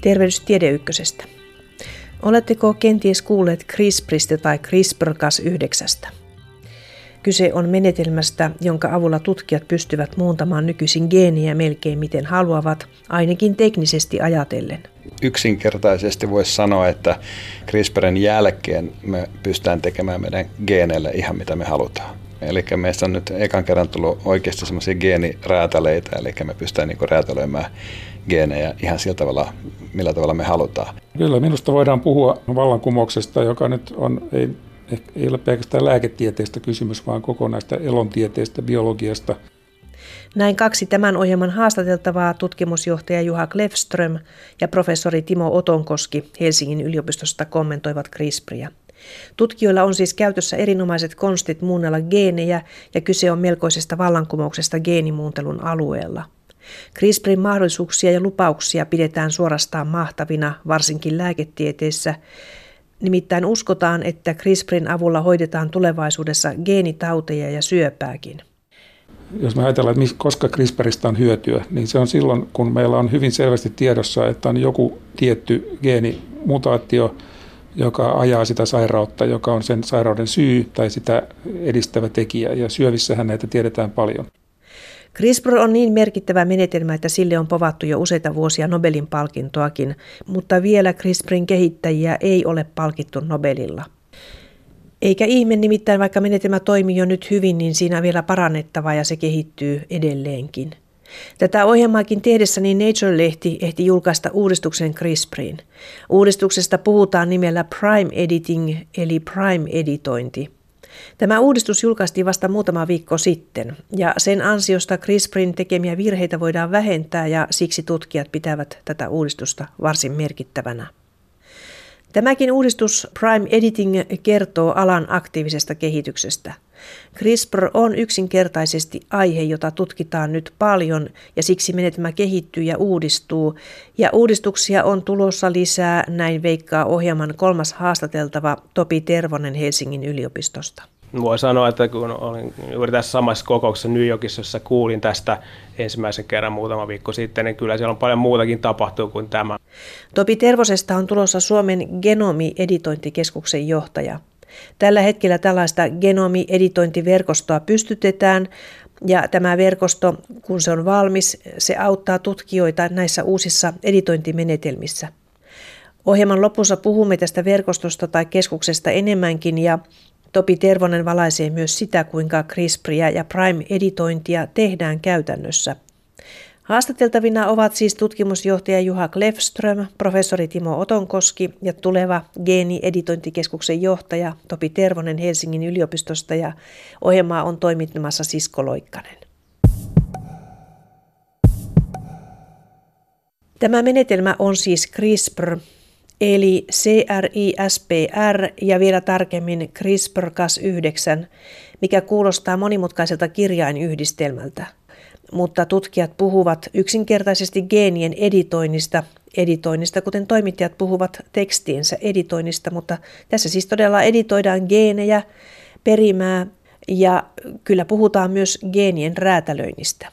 Tervehdys Tiedeykkösestä. Oletteko kenties kuulleet CRISPRistä tai CRISPR-Cas9? Kyse on menetelmästä, jonka avulla tutkijat pystyvät muuntamaan nykyisin geeniä melkein miten haluavat, ainakin teknisesti ajatellen. Yksinkertaisesti voisi sanoa, että CRISPRin jälkeen me pystytään tekemään meidän geeneille ihan mitä me halutaan. Eli meistä on nyt ekan kerran tullut oikeasti semmoisia geeniräätäleitä, eli me pystytään niinku räätälöimään geenejä ihan sillä tavalla, millä tavalla me halutaan. Kyllä, minusta voidaan puhua vallankumouksesta, joka nyt on, ei, ei ole pelkästään lääketieteestä kysymys, vaan kokonaista elontieteestä, biologiasta. Näin kaksi tämän ohjelman haastateltavaa tutkimusjohtaja Juha Klefström ja professori Timo Otonkoski Helsingin yliopistosta kommentoivat CRISPRia. Tutkijoilla on siis käytössä erinomaiset konstit muunnella geenejä ja kyse on melkoisesta vallankumouksesta geenimuuntelun alueella. CRISPRin mahdollisuuksia ja lupauksia pidetään suorastaan mahtavina, varsinkin lääketieteessä. Nimittäin uskotaan, että CRISPRin avulla hoidetaan tulevaisuudessa geenitauteja ja syöpääkin. Jos me ajatellaan, että koska CRISPRista on hyötyä, niin se on silloin, kun meillä on hyvin selvästi tiedossa, että on joku tietty geenimutaatio, joka ajaa sitä sairautta, joka on sen sairauden syy tai sitä edistävä tekijä. Ja syövissähän näitä tiedetään paljon. CRISPR on niin merkittävä menetelmä, että sille on povattu jo useita vuosia Nobelin palkintoakin, mutta vielä CRISPRin kehittäjiä ei ole palkittu Nobelilla. Eikä ihme nimittäin, vaikka menetelmä toimii jo nyt hyvin, niin siinä on vielä parannettava ja se kehittyy edelleenkin. Tätä ohjelmaakin tehdessäni Nature-lehti ehti julkaista uudistuksen CRISPRiin. Uudistuksesta puhutaan nimellä Prime Editing eli Prime-editointi. Tämä uudistus julkaistiin vasta muutama viikko sitten, ja sen ansiosta CRISPRin tekemiä virheitä voidaan vähentää, ja siksi tutkijat pitävät tätä uudistusta varsin merkittävänä. Tämäkin uudistus Prime Editing kertoo alan aktiivisesta kehityksestä. CRISPR on yksinkertaisesti aihe, jota tutkitaan nyt paljon ja siksi menetelmä kehittyy ja uudistuu. Ja uudistuksia on tulossa lisää, näin veikkaa ohjelman kolmas haastateltava Topi Tervonen Helsingin yliopistosta. Voi sanoa, että kun olin juuri tässä samassa kokouksessa New Yorkissa, jossa kuulin tästä ensimmäisen kerran muutama viikko sitten, niin kyllä siellä on paljon muutakin tapahtuu kuin tämä. Topi Tervosesta on tulossa Suomen genomi-editointikeskuksen johtaja. Tällä hetkellä tällaista genomi-editointiverkostoa pystytetään ja tämä verkosto, kun se on valmis, se auttaa tutkijoita näissä uusissa editointimenetelmissä. Ohjelman lopussa puhumme tästä verkostosta tai keskuksesta enemmänkin ja Topi Tervonen valaisee myös sitä, kuinka CRISPRia ja Prime-editointia tehdään käytännössä. Haastateltavina ovat siis tutkimusjohtaja Juha Klefström, professori Timo Otonkoski ja tuleva geeni-editointikeskuksen johtaja Topi Tervonen Helsingin yliopistosta ja ohjelmaa on toimittamassa Sisko Loikkanen. Tämä menetelmä on siis CRISPR, eli CRISPR ja vielä tarkemmin CRISPR-Cas9, mikä kuulostaa monimutkaiselta kirjainyhdistelmältä. Mutta tutkijat puhuvat yksinkertaisesti geenien editoinnista, editoinnista, kuten toimittajat puhuvat tekstiensä editoinnista, mutta tässä siis todella editoidaan geenejä, perimää ja kyllä puhutaan myös geenien räätälöinnistä.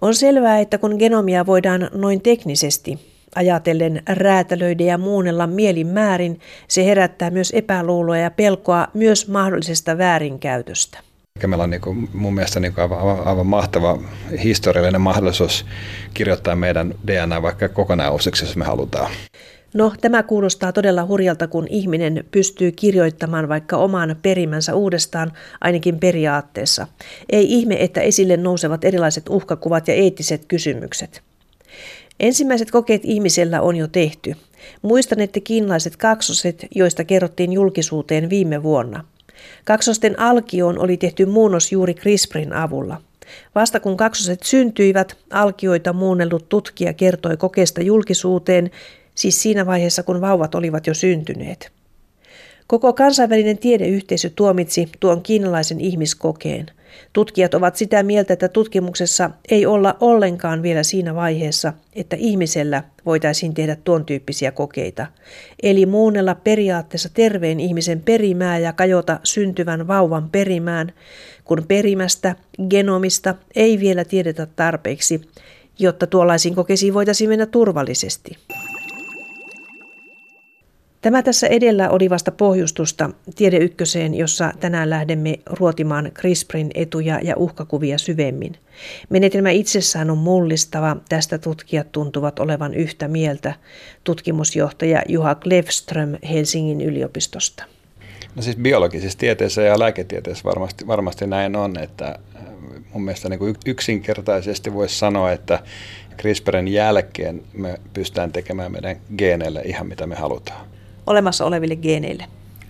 On selvää, että kun genomia voidaan noin teknisesti Ajatellen räätälöidä ja muunnella mielin määrin, se herättää myös epäluuloa ja pelkoa myös mahdollisesta väärinkäytöstä. Meillä on niin kuin, mun mielestä niin kuin aivan, aivan mahtava historiallinen mahdollisuus kirjoittaa meidän DNA vaikka kokonaan uusiksi, jos me halutaan. No, tämä kuulostaa todella hurjalta, kun ihminen pystyy kirjoittamaan vaikka oman perimänsä uudestaan, ainakin periaatteessa. Ei ihme, että esille nousevat erilaiset uhkakuvat ja eettiset kysymykset. Ensimmäiset kokeet ihmisellä on jo tehty. Muistan, että kiinalaiset kaksoset, joista kerrottiin julkisuuteen viime vuonna. Kaksosten alkioon oli tehty muunnos juuri CRISPRin avulla. Vasta kun kaksoset syntyivät, alkioita muunnellut tutkija kertoi kokeesta julkisuuteen, siis siinä vaiheessa kun vauvat olivat jo syntyneet. Koko kansainvälinen tiedeyhteisö tuomitsi tuon kiinalaisen ihmiskokeen. Tutkijat ovat sitä mieltä, että tutkimuksessa ei olla ollenkaan vielä siinä vaiheessa, että ihmisellä voitaisiin tehdä tuon tyyppisiä kokeita. Eli muunnella periaatteessa terveen ihmisen perimää ja kajota syntyvän vauvan perimään, kun perimästä, genomista ei vielä tiedetä tarpeeksi, jotta tuollaisiin kokeisiin voitaisiin mennä turvallisesti. Tämä tässä edellä oli vasta pohjustusta Tiede Ykköseen, jossa tänään lähdemme ruotimaan CRISPRin etuja ja uhkakuvia syvemmin. Menetelmä itsessään on mullistava, tästä tutkijat tuntuvat olevan yhtä mieltä, tutkimusjohtaja Juha Klevström Helsingin yliopistosta. No siis biologisessa tieteessä ja lääketieteessä varmasti, varmasti näin on, että äh, mun mielestä niin kuin yksinkertaisesti voisi sanoa, että CRISPRin jälkeen me pystytään tekemään meidän geeneille ihan mitä me halutaan olemassa oleville geeneille?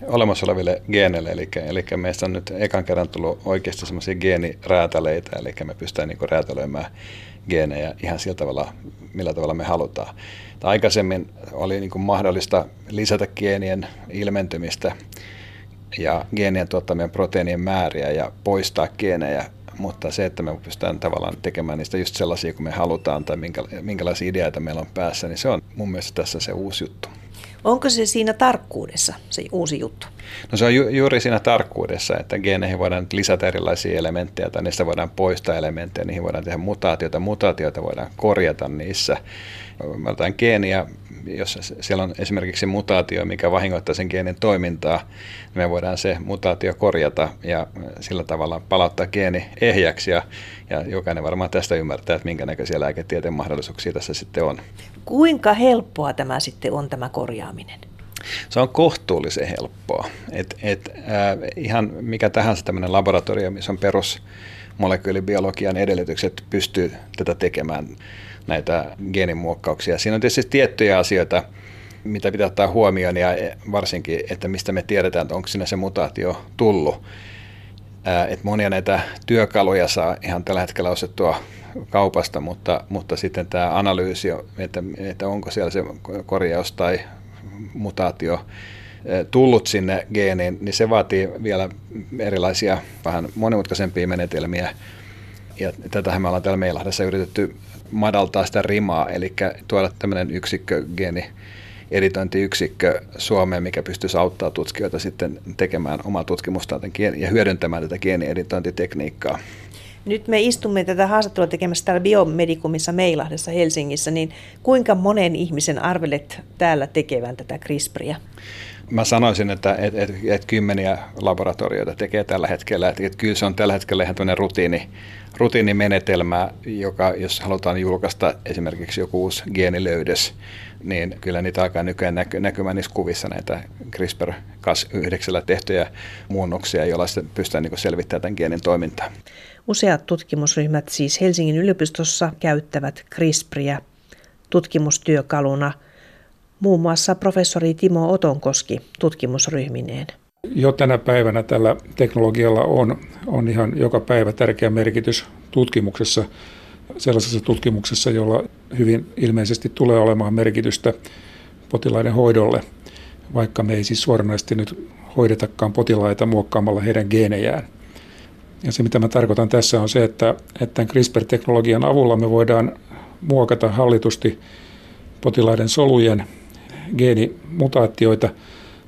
Olemassa oleville geeneille, eli, eli meistä on nyt ekan kerran tullut oikeasti semmoisia geeniräätäleitä, eli me pystytään niin räätälöimään geenejä ihan sillä tavalla, millä tavalla me halutaan. Aikaisemmin oli niin mahdollista lisätä geenien ilmentymistä ja geenien tuottamien proteiinien määriä ja poistaa geenejä, mutta se, että me pystytään tavallaan tekemään niistä just sellaisia kuin me halutaan tai minkälaisia ideoita meillä on päässä, niin se on mun mielestä tässä se uusi juttu. Onko se siinä tarkkuudessa se uusi juttu? No se on ju- juuri siinä tarkkuudessa, että geeneihin voidaan lisätä erilaisia elementtejä tai niistä voidaan poistaa elementtejä, niihin voidaan tehdä mutaatioita, mutaatioita voidaan korjata niissä. Me otetaan geeniä, jos siellä on esimerkiksi mutaatio, mikä vahingoittaa sen geenin toimintaa, niin me voidaan se mutaatio korjata ja sillä tavalla palauttaa geeni ehjäksi ja, ja jokainen varmaan tästä ymmärtää, että minkä näköisiä lääketieteen mahdollisuuksia tässä sitten on. Kuinka helppoa tämä sitten on tämä korjaaminen? Se on kohtuullisen helppoa. Et, et, äh, ihan mikä tahansa tämmöinen laboratorio, missä on perus molekyylibiologian edellytykset, pystyy tätä tekemään näitä geenimuokkauksia. Siinä on tietysti tiettyjä asioita, mitä pitää ottaa huomioon ja varsinkin, että mistä me tiedetään, että onko siinä se mutaatio tullut. Et monia näitä työkaluja saa ihan tällä hetkellä ostettua kaupasta, mutta, mutta sitten tämä analyysi, että, että onko siellä se korjaus tai mutaatio tullut sinne geeniin, niin se vaatii vielä erilaisia vähän monimutkaisempia menetelmiä. Ja tätähän me ollaan täällä Meilahdessa yritetty madaltaa sitä rimaa, eli tuoda tämmöinen yksikkö, geeni, editointiyksikkö Suomeen, mikä pystyisi auttamaan tutkijoita sitten tekemään omaa tutkimusta ja hyödyntämään tätä geenieditointitekniikkaa. Nyt me istumme tätä haastattelua tekemässä täällä Biomedikumissa Meilahdessa Helsingissä, niin kuinka monen ihmisen arvelet täällä tekevän tätä CRISPRia? Mä sanoisin, että et, et, et kymmeniä laboratorioita tekee tällä hetkellä. Et, et kyllä se on tällä hetkellä ihan rutiini, rutiinimenetelmä, joka jos halutaan julkaista esimerkiksi joku uusi geenilöydös, niin kyllä niitä alkaa nykyään näky, näkymään niissä kuvissa näitä CRISPR-Cas9 tehtyjä muunnoksia, joilla sitten pystytään niin selvittämään tämän geenin toimintaa. Useat tutkimusryhmät siis Helsingin yliopistossa käyttävät CRISPRia tutkimustyökaluna, muun muassa professori Timo Otonkoski tutkimusryhmineen. Jo tänä päivänä tällä teknologialla on, on ihan joka päivä tärkeä merkitys tutkimuksessa, sellaisessa tutkimuksessa, jolla hyvin ilmeisesti tulee olemaan merkitystä potilaiden hoidolle, vaikka me ei siis suoranaisesti nyt hoidetakaan potilaita muokkaamalla heidän geenejään. Ja se, mitä mä tarkoitan tässä, on se, että, että CRISPR-teknologian avulla me voidaan muokata hallitusti potilaiden solujen geenimutaatioita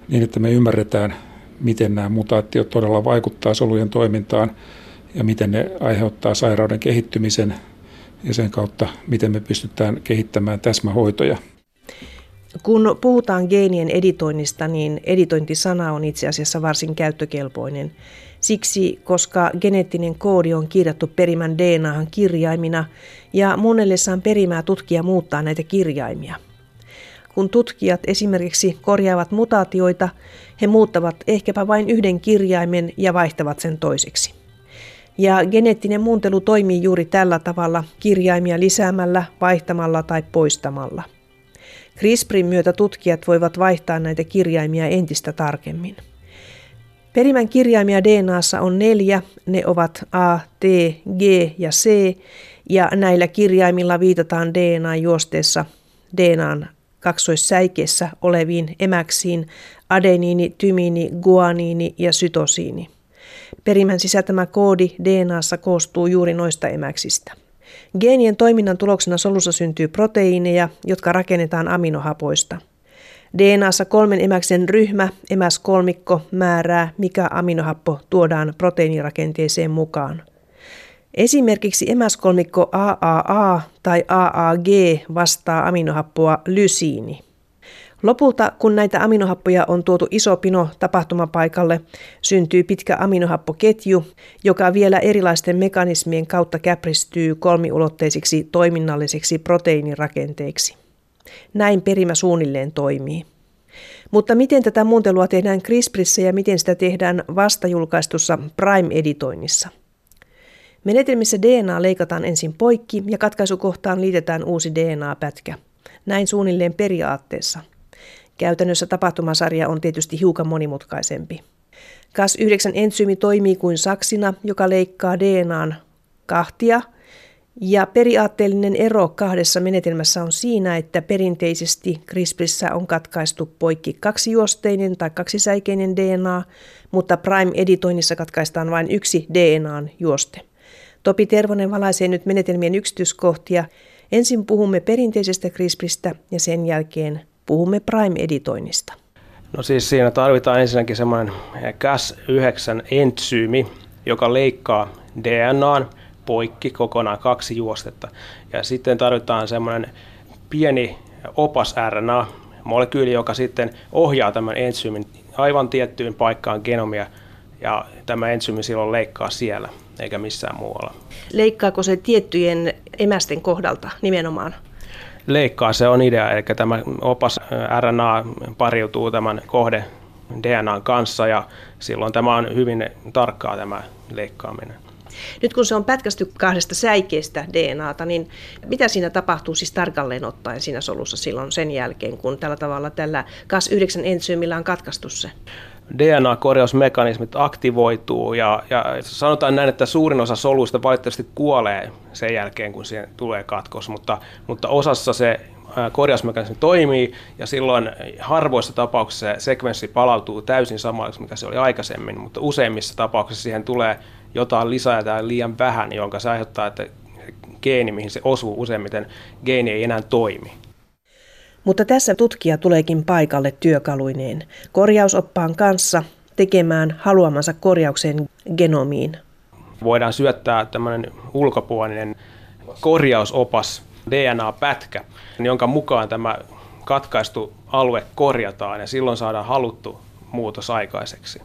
niin, että me ymmärretään, miten nämä mutaatiot todella vaikuttaa solujen toimintaan ja miten ne aiheuttaa sairauden kehittymisen ja sen kautta, miten me pystytään kehittämään täsmähoitoja. Kun puhutaan geenien editoinnista, niin editointisana on itse asiassa varsin käyttökelpoinen. Siksi, koska geneettinen koodi on kirjattu perimän DNAhan kirjaimina ja muunnellessaan perimää tutkija muuttaa näitä kirjaimia. Kun tutkijat esimerkiksi korjaavat mutaatioita, he muuttavat ehkäpä vain yhden kirjaimen ja vaihtavat sen toiseksi. Ja geneettinen muuntelu toimii juuri tällä tavalla kirjaimia lisäämällä, vaihtamalla tai poistamalla. CRISPRin myötä tutkijat voivat vaihtaa näitä kirjaimia entistä tarkemmin. Perimän kirjaimia DNAssa on neljä, ne ovat A, T, G ja C, ja näillä kirjaimilla viitataan DNA-juosteessa DNAn kaksoissäikeessä oleviin emäksiin adeniini, tymiini, guaniini ja sytosiini. Perimän sisältämä koodi DNAssa koostuu juuri noista emäksistä. Geenien toiminnan tuloksena solussa syntyy proteiineja, jotka rakennetaan aminohapoista. DNAssa kolmen emäksen ryhmä, emäskolmikko, määrää, mikä aminohappo tuodaan proteiinirakenteeseen mukaan. Esimerkiksi emäskolmikko AAA tai AAG vastaa aminohappoa lysiini. Lopulta, kun näitä aminohappoja on tuotu iso pino tapahtumapaikalle, syntyy pitkä aminohappoketju, joka vielä erilaisten mekanismien kautta käpristyy kolmiulotteisiksi toiminnallisiksi proteiinirakenteiksi. Näin perimä suunnilleen toimii. Mutta miten tätä muuntelua tehdään CRISPRissä ja miten sitä tehdään vasta julkaistussa Prime-editoinnissa? Menetelmissä DNA leikataan ensin poikki ja katkaisukohtaan liitetään uusi DNA-pätkä. Näin suunnilleen periaatteessa. Käytännössä tapahtumasarja on tietysti hiukan monimutkaisempi. Cas9-entsyymi toimii kuin saksina, joka leikkaa DNAn kahtia – ja periaatteellinen ero kahdessa menetelmässä on siinä, että perinteisesti CRISPRissä on katkaistu poikki kaksijuosteinen tai kaksisäikeinen DNA, mutta Prime-editoinnissa katkaistaan vain yksi DNAn juoste. Topi Tervonen valaisee nyt menetelmien yksityiskohtia. Ensin puhumme perinteisestä CRISPRistä ja sen jälkeen puhumme Prime-editoinnista. No siis siinä tarvitaan ensinnäkin semmoinen Cas9-entsyymi, joka leikkaa DNAn poikki kokonaan kaksi juostetta. Ja sitten tarvitaan semmoinen pieni opas RNA, molekyyli, joka sitten ohjaa tämän ensyymin aivan tiettyyn paikkaan genomia, ja tämä ensyymi silloin leikkaa siellä, eikä missään muualla. Leikkaako se tiettyjen emästen kohdalta nimenomaan? Leikkaa, se on idea, eli tämä opas RNA pariutuu tämän kohde DNAn kanssa, ja silloin tämä on hyvin tarkkaa tämä leikkaaminen. Nyt kun se on pätkästy kahdesta säikeestä DNAta, niin mitä siinä tapahtuu siis tarkalleen ottaen siinä solussa silloin sen jälkeen, kun tällä tavalla tällä Cas9-entsyymillä on katkaistu se? DNA-korjausmekanismit aktivoituu ja, ja sanotaan näin, että suurin osa soluista valitettavasti kuolee sen jälkeen, kun siihen tulee katkos, mutta, mutta osassa se korjausmekanismi toimii ja silloin harvoissa tapauksissa se sekvenssi palautuu täysin samaksi, mikä se oli aikaisemmin, mutta useimmissa tapauksissa siihen tulee jotain lisää tai liian vähän, jonka se aiheuttaa, että geeni, mihin se osuu useimmiten, geeni ei enää toimi. Mutta tässä tutkija tuleekin paikalle työkaluineen korjausoppaan kanssa tekemään haluamansa korjauksen genomiin. Voidaan syöttää tämmöinen ulkopuolinen korjausopas DNA-pätkä, jonka mukaan tämä katkaistu alue korjataan ja silloin saadaan haluttu muutos aikaiseksi.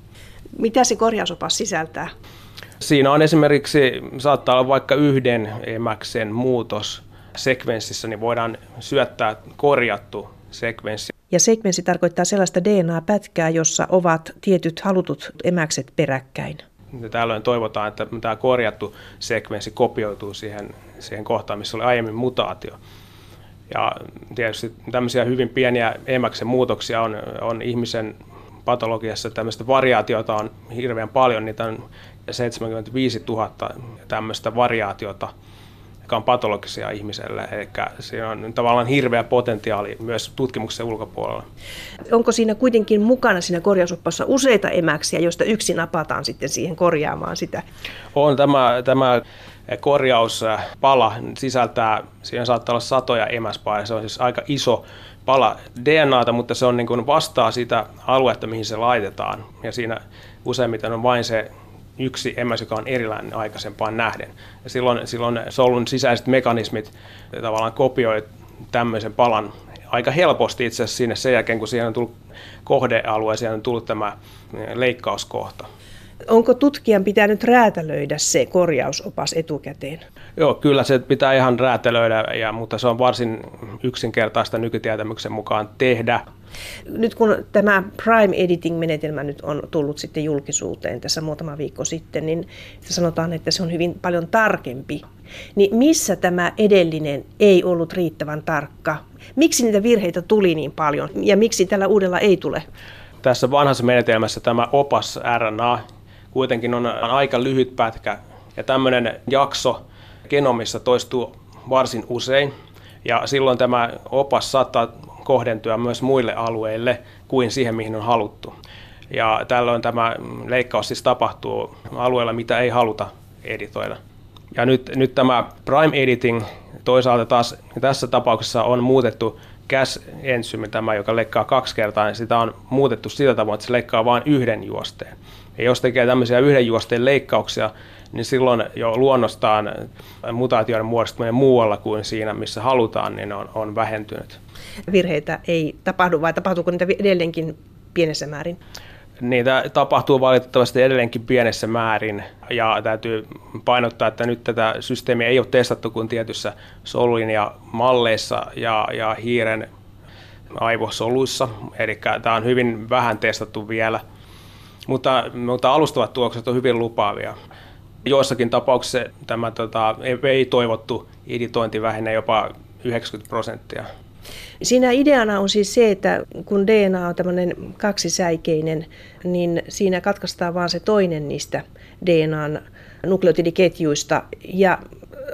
Mitä se korjausopas sisältää? Siinä on esimerkiksi, saattaa olla vaikka yhden emäksen muutos sekvenssissä, niin voidaan syöttää korjattu sekvenssi. Ja sekvenssi tarkoittaa sellaista DNA-pätkää, jossa ovat tietyt halutut emäkset peräkkäin. Ja tällöin toivotaan, että tämä korjattu sekvenssi kopioituu siihen, siihen kohtaan, missä oli aiemmin mutaatio. Ja tietysti tämmöisiä hyvin pieniä emäksen muutoksia on, on ihmisen patologiassa. Tämmöistä variaatiota on hirveän paljon, niitä on 75 000 tämmöistä variaatiota, jotka on patologisia ihmiselle. Eli siinä on tavallaan hirveä potentiaali myös tutkimuksen ulkopuolella. Onko siinä kuitenkin mukana siinä korjausoppassa useita emäksiä, joista yksi napataan sitten siihen korjaamaan sitä? On tämä, tämä korjauspala sisältää, siinä saattaa olla satoja emäspaaleja, se on siis aika iso pala DNAta, mutta se on niin kuin vastaa sitä aluetta, mihin se laitetaan. Ja siinä useimmiten on vain se yksi emäs, joka on erilainen aikaisempaan nähden. Ja silloin, silloin solun sisäiset mekanismit tavallaan kopioi tämmöisen palan aika helposti itse asiassa sinne sen jälkeen, kun siihen on tullut kohdealue, siihen on tullut tämä leikkauskohta. Onko tutkijan pitänyt räätälöidä se korjausopas etukäteen? Joo, kyllä se pitää ihan räätälöidä, ja, mutta se on varsin yksinkertaista nykytietämyksen mukaan tehdä. Nyt kun tämä Prime Editing-menetelmä nyt on tullut sitten julkisuuteen tässä muutama viikko sitten, niin sanotaan, että se on hyvin paljon tarkempi. Niin missä tämä edellinen ei ollut riittävän tarkka? Miksi niitä virheitä tuli niin paljon ja miksi tällä uudella ei tule? Tässä vanhassa menetelmässä tämä opas RNA kuitenkin on aika lyhyt pätkä ja tämmöinen jakso genomissa toistuu varsin usein ja silloin tämä opas saattaa kohdentua myös muille alueille kuin siihen, mihin on haluttu. Ja tällöin tämä leikkaus siis tapahtuu alueella, mitä ei haluta editoida. Ja nyt, nyt tämä prime editing toisaalta taas tässä tapauksessa on muutettu Cas-ensyymi, tämä, joka leikkaa kaksi kertaa, niin sitä on muutettu sillä tavoin, että se leikkaa vain yhden juosteen. Ja jos tekee tämmöisiä yhden juosteen leikkauksia, niin silloin jo luonnostaan mutaatioiden muodostuminen muualla kuin siinä, missä halutaan, niin on, on vähentynyt. Virheitä ei tapahdu vai tapahtuuko niitä edelleenkin pienessä määrin? Niitä tapahtuu valitettavasti edelleenkin pienessä määrin ja täytyy painottaa, että nyt tätä systeemiä ei ole testattu kuin tietyssä ja malleissa ja, ja hiiren aivosoluissa, eli tämä on hyvin vähän testattu vielä, mutta, mutta alustavat tulokset on hyvin lupaavia. Joissakin tapauksissa tämä tota, ei toivottu editointi vähenee jopa 90 prosenttia. Siinä ideana on siis se, että kun DNA on tämmöinen kaksisäikeinen, niin siinä katkaistaan vaan se toinen niistä DNAn nukleotidiketjuista. Ja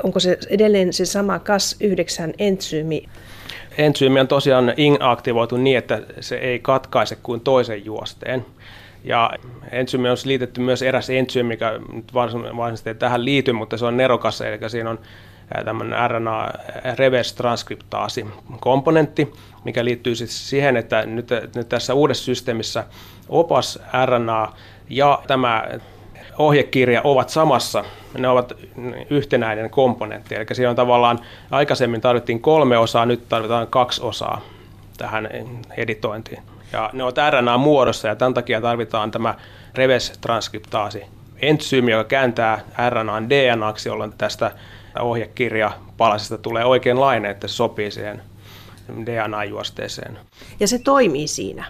onko se edelleen se sama Cas9 entsyymi? Entsyymi on tosiaan inaktivoitu niin, että se ei katkaise kuin toisen juosteen. Ja entsyymi on liitetty myös eräs entsyymi, mikä nyt varsinaisesti ei tähän liity, mutta se on nerokas, eli siinä on tämmöinen RNA reverse transkriptaasi komponentti, mikä liittyy siis siihen, että nyt, nyt tässä uudessa systeemissä opas RNA ja tämä ohjekirja ovat samassa, ne ovat yhtenäinen komponentti. Eli siinä on tavallaan, aikaisemmin tarvittiin kolme osaa, nyt tarvitaan kaksi osaa tähän editointiin. Ja ne ovat RNA-muodossa ja tämän takia tarvitaan tämä reverse-transkriptaasi entsyymi, joka kääntää RNAn DNAksi, jolloin tästä ohjekirja palasesta tulee oikeanlainen, että se sopii siihen DNA-juosteeseen. Ja se toimii siinä?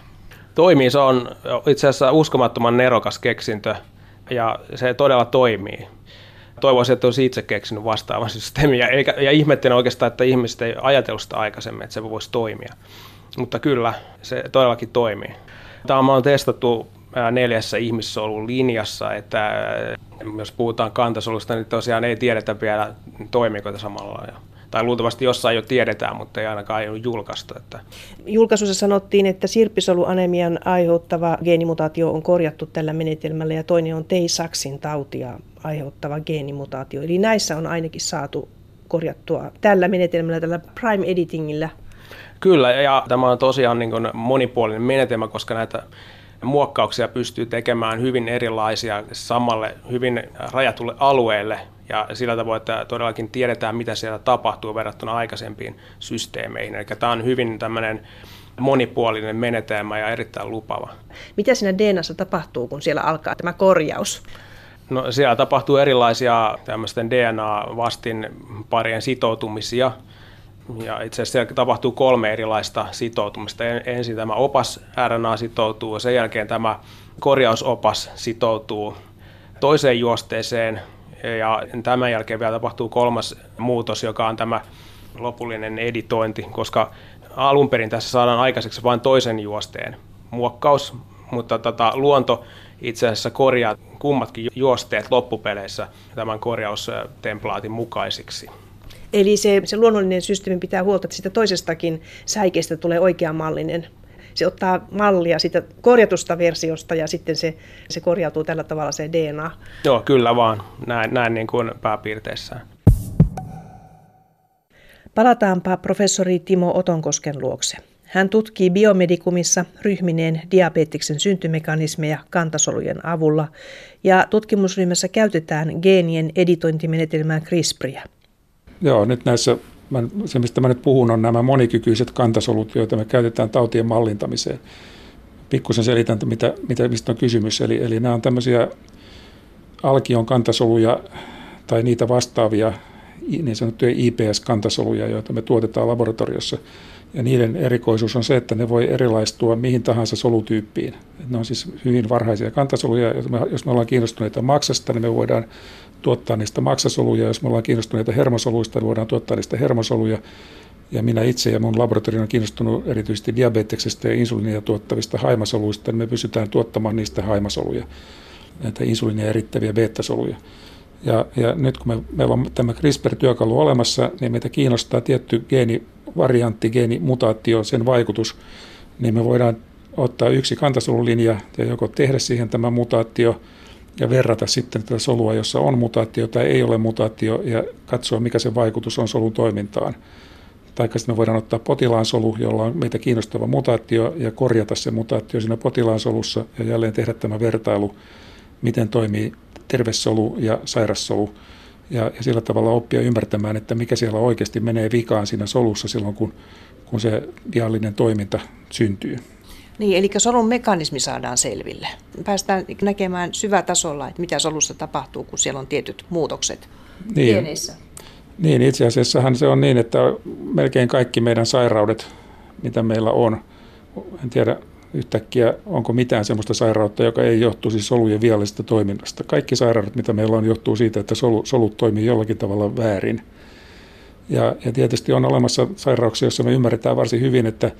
Toimii, se on itse asiassa uskomattoman nerokas keksintö ja se todella toimii. Toivoisin, että olisi itse keksinyt vastaavan systeemin ja, ja ihmettelen oikeastaan, että ihmiset ei ajatellut sitä aikaisemmin, että se voisi toimia. Mutta kyllä, se todellakin toimii. Tämä on testattu neljässä ihmissolun linjassa, että jos puhutaan kantasolusta, niin tosiaan ei tiedetä vielä toimiiko tämä samalla. Tai luultavasti jossain jo tiedetään, mutta ei ainakaan ei ole julkaistu. Että. Julkaisussa sanottiin, että sirppisoluanemian aiheuttava geenimutaatio on korjattu tällä menetelmällä ja toinen on Tay-Sachsin tautia aiheuttava geenimutaatio. Eli näissä on ainakin saatu korjattua tällä menetelmällä, tällä prime editingillä. Kyllä, ja tämä on tosiaan niin kuin monipuolinen menetelmä, koska näitä muokkauksia pystyy tekemään hyvin erilaisia samalle hyvin rajatulle alueelle ja sillä tavoin, että todellakin tiedetään, mitä siellä tapahtuu verrattuna aikaisempiin systeemeihin. Eli tämä on hyvin tämmöinen monipuolinen menetelmä ja erittäin lupava. Mitä siinä DNAssa tapahtuu, kun siellä alkaa tämä korjaus? No, siellä tapahtuu erilaisia tämmöisten DNA-vastin parien sitoutumisia – ja itse asiassa tapahtuu kolme erilaista sitoutumista. Ensin tämä opas RNA sitoutuu, sen jälkeen tämä korjausopas sitoutuu toiseen juosteeseen, ja tämän jälkeen vielä tapahtuu kolmas muutos, joka on tämä lopullinen editointi, koska alun perin tässä saadaan aikaiseksi vain toisen juosteen muokkaus, mutta tota, luonto itse asiassa korjaa kummatkin juosteet loppupeleissä tämän korjaustemplaatin mukaisiksi. Eli se, se luonnollinen systeemi pitää huolta, että siitä toisestakin säikeestä tulee oikeamallinen. Se ottaa mallia siitä korjatusta versiosta ja sitten se, se korjautuu tällä tavalla se DNA. Joo, kyllä vaan. Näin, näin niin kuin pääpiirteissään. Palataanpa professori Timo Otonkosken luokse. Hän tutkii biomedikumissa ryhmineen diabeteksen syntymekanismeja kantasolujen avulla ja tutkimusryhmässä käytetään geenien editointimenetelmää CRISPRia. Joo, nyt näissä, se mistä mä nyt puhun, on nämä monikykyiset kantasolut, joita me käytetään tautien mallintamiseen. Pikkusen selitän, mitä, mitä, mistä on kysymys. Eli, eli nämä on tämmöisiä alkion kantasoluja tai niitä vastaavia niin sanottuja IPS-kantasoluja, joita me tuotetaan laboratoriossa. Ja niiden erikoisuus on se, että ne voi erilaistua mihin tahansa solutyyppiin. Ne on siis hyvin varhaisia kantasoluja. Jos me ollaan kiinnostuneita maksasta, niin me voidaan tuottaa niistä maksasoluja. Jos me ollaan kiinnostuneita hermosoluista, niin voidaan tuottaa niistä hermosoluja. Ja minä itse ja mun laboratorio on kiinnostunut erityisesti diabeteksestä ja insuliinia tuottavista haimasoluista, niin me pystytään tuottamaan niistä haimasoluja, näitä insuliinia erittäviä beta-soluja. Ja, ja nyt kun me, meillä on tämä CRISPR-työkalu olemassa, niin meitä kiinnostaa tietty geenivariantti, geenimutaatio, sen vaikutus, niin me voidaan ottaa yksi kantasolulinja ja joko tehdä siihen tämä mutaatio – ja verrata sitten tätä solua, jossa on mutaatio tai ei ole mutaatio ja katsoa, mikä se vaikutus on solun toimintaan. Tai sitten me voidaan ottaa potilaan solu, jolla on meitä kiinnostava mutaatio ja korjata se mutaatio siinä potilaan solussa ja jälleen tehdä tämä vertailu miten toimii tervesolu ja sairassolu ja, ja sillä tavalla oppia ymmärtämään, että mikä siellä oikeasti menee vikaan siinä solussa silloin, kun, kun se viallinen toiminta syntyy. Niin, eli solun mekanismi saadaan selville. Päästään näkemään syvätasolla, että mitä solussa tapahtuu, kun siellä on tietyt muutokset niin. Pieneissä. Niin, itse asiassahan se on niin, että melkein kaikki meidän sairaudet, mitä meillä on, en tiedä yhtäkkiä onko mitään sellaista sairautta, joka ei johtuisi solujen viallisesta toiminnasta. Kaikki sairaudet, mitä meillä on, johtuu siitä, että solu, solut toimii jollakin tavalla väärin. Ja, ja tietysti on olemassa sairauksia, joissa me ymmärretään varsin hyvin, että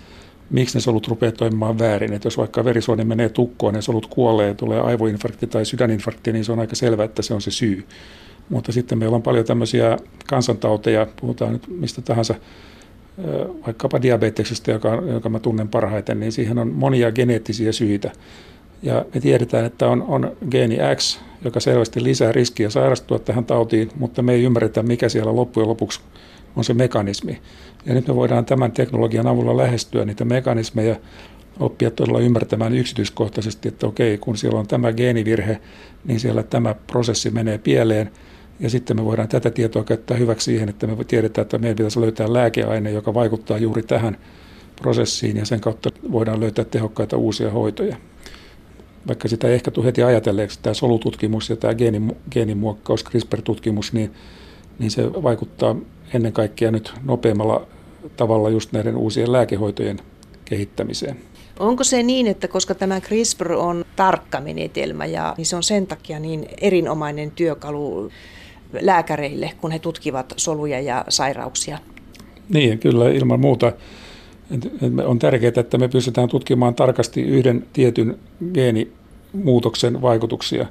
miksi ne solut rupeaa toimimaan väärin. Että jos vaikka verisuoni menee tukkoon ja solut kuolee ja tulee aivoinfarkti tai sydäninfarkti, niin se on aika selvää, että se on se syy. Mutta sitten meillä on paljon tämmöisiä kansantauteja, puhutaan nyt mistä tahansa, vaikkapa diabeteksesta, joka, joka mä tunnen parhaiten, niin siihen on monia geneettisiä syitä. Ja me tiedetään, että on, on geeni X, joka selvästi lisää riskiä sairastua tähän tautiin, mutta me ei ymmärretä, mikä siellä loppujen lopuksi on se mekanismi. Ja nyt me voidaan tämän teknologian avulla lähestyä niitä mekanismeja, oppia todella ymmärtämään yksityiskohtaisesti, että okei, kun siellä on tämä geenivirhe, niin siellä tämä prosessi menee pieleen, ja sitten me voidaan tätä tietoa käyttää hyväksi siihen, että me tiedetään, että meidän pitäisi löytää lääkeaine, joka vaikuttaa juuri tähän prosessiin, ja sen kautta voidaan löytää tehokkaita uusia hoitoja. Vaikka sitä ei ehkä tule heti ajatelleeksi, tämä solututkimus ja tämä geenimuokkaus, CRISPR-tutkimus, niin, niin se vaikuttaa ennen kaikkea nyt nopeammalla tavalla just näiden uusien lääkehoitojen kehittämiseen. Onko se niin, että koska tämä CRISPR on tarkka menetelmä ja niin se on sen takia niin erinomainen työkalu lääkäreille, kun he tutkivat soluja ja sairauksia? Niin, kyllä ilman muuta. On tärkeää, että me pystytään tutkimaan tarkasti yhden tietyn geenimuutoksen vaikutuksia.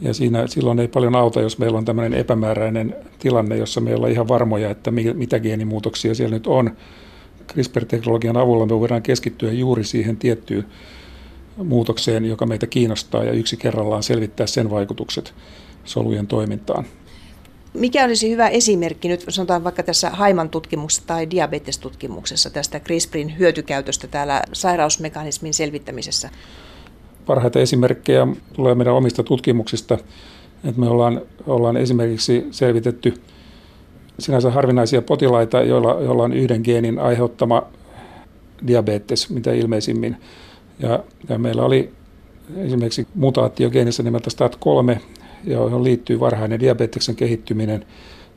Ja siinä silloin ei paljon auta, jos meillä on tämmöinen epämääräinen tilanne, jossa me ollaan ihan varmoja, että mitä geenimuutoksia siellä nyt on. CRISPR-teknologian avulla me voidaan keskittyä juuri siihen tiettyyn muutokseen, joka meitä kiinnostaa, ja yksi kerrallaan selvittää sen vaikutukset solujen toimintaan. Mikä olisi hyvä esimerkki nyt sanotaan vaikka tässä Haiman tutkimuksessa tai diabetestutkimuksessa tästä CRISPRin hyötykäytöstä täällä sairausmekanismin selvittämisessä? Parhaita esimerkkejä tulee meidän omista tutkimuksista. Että me ollaan, ollaan esimerkiksi selvitetty sinänsä harvinaisia potilaita, joilla, joilla on yhden geenin aiheuttama diabetes, mitä ilmeisimmin. Ja, ja meillä oli esimerkiksi mutaatio geenissä nimeltä STAT3, johon liittyy varhainen diabeteksen kehittyminen.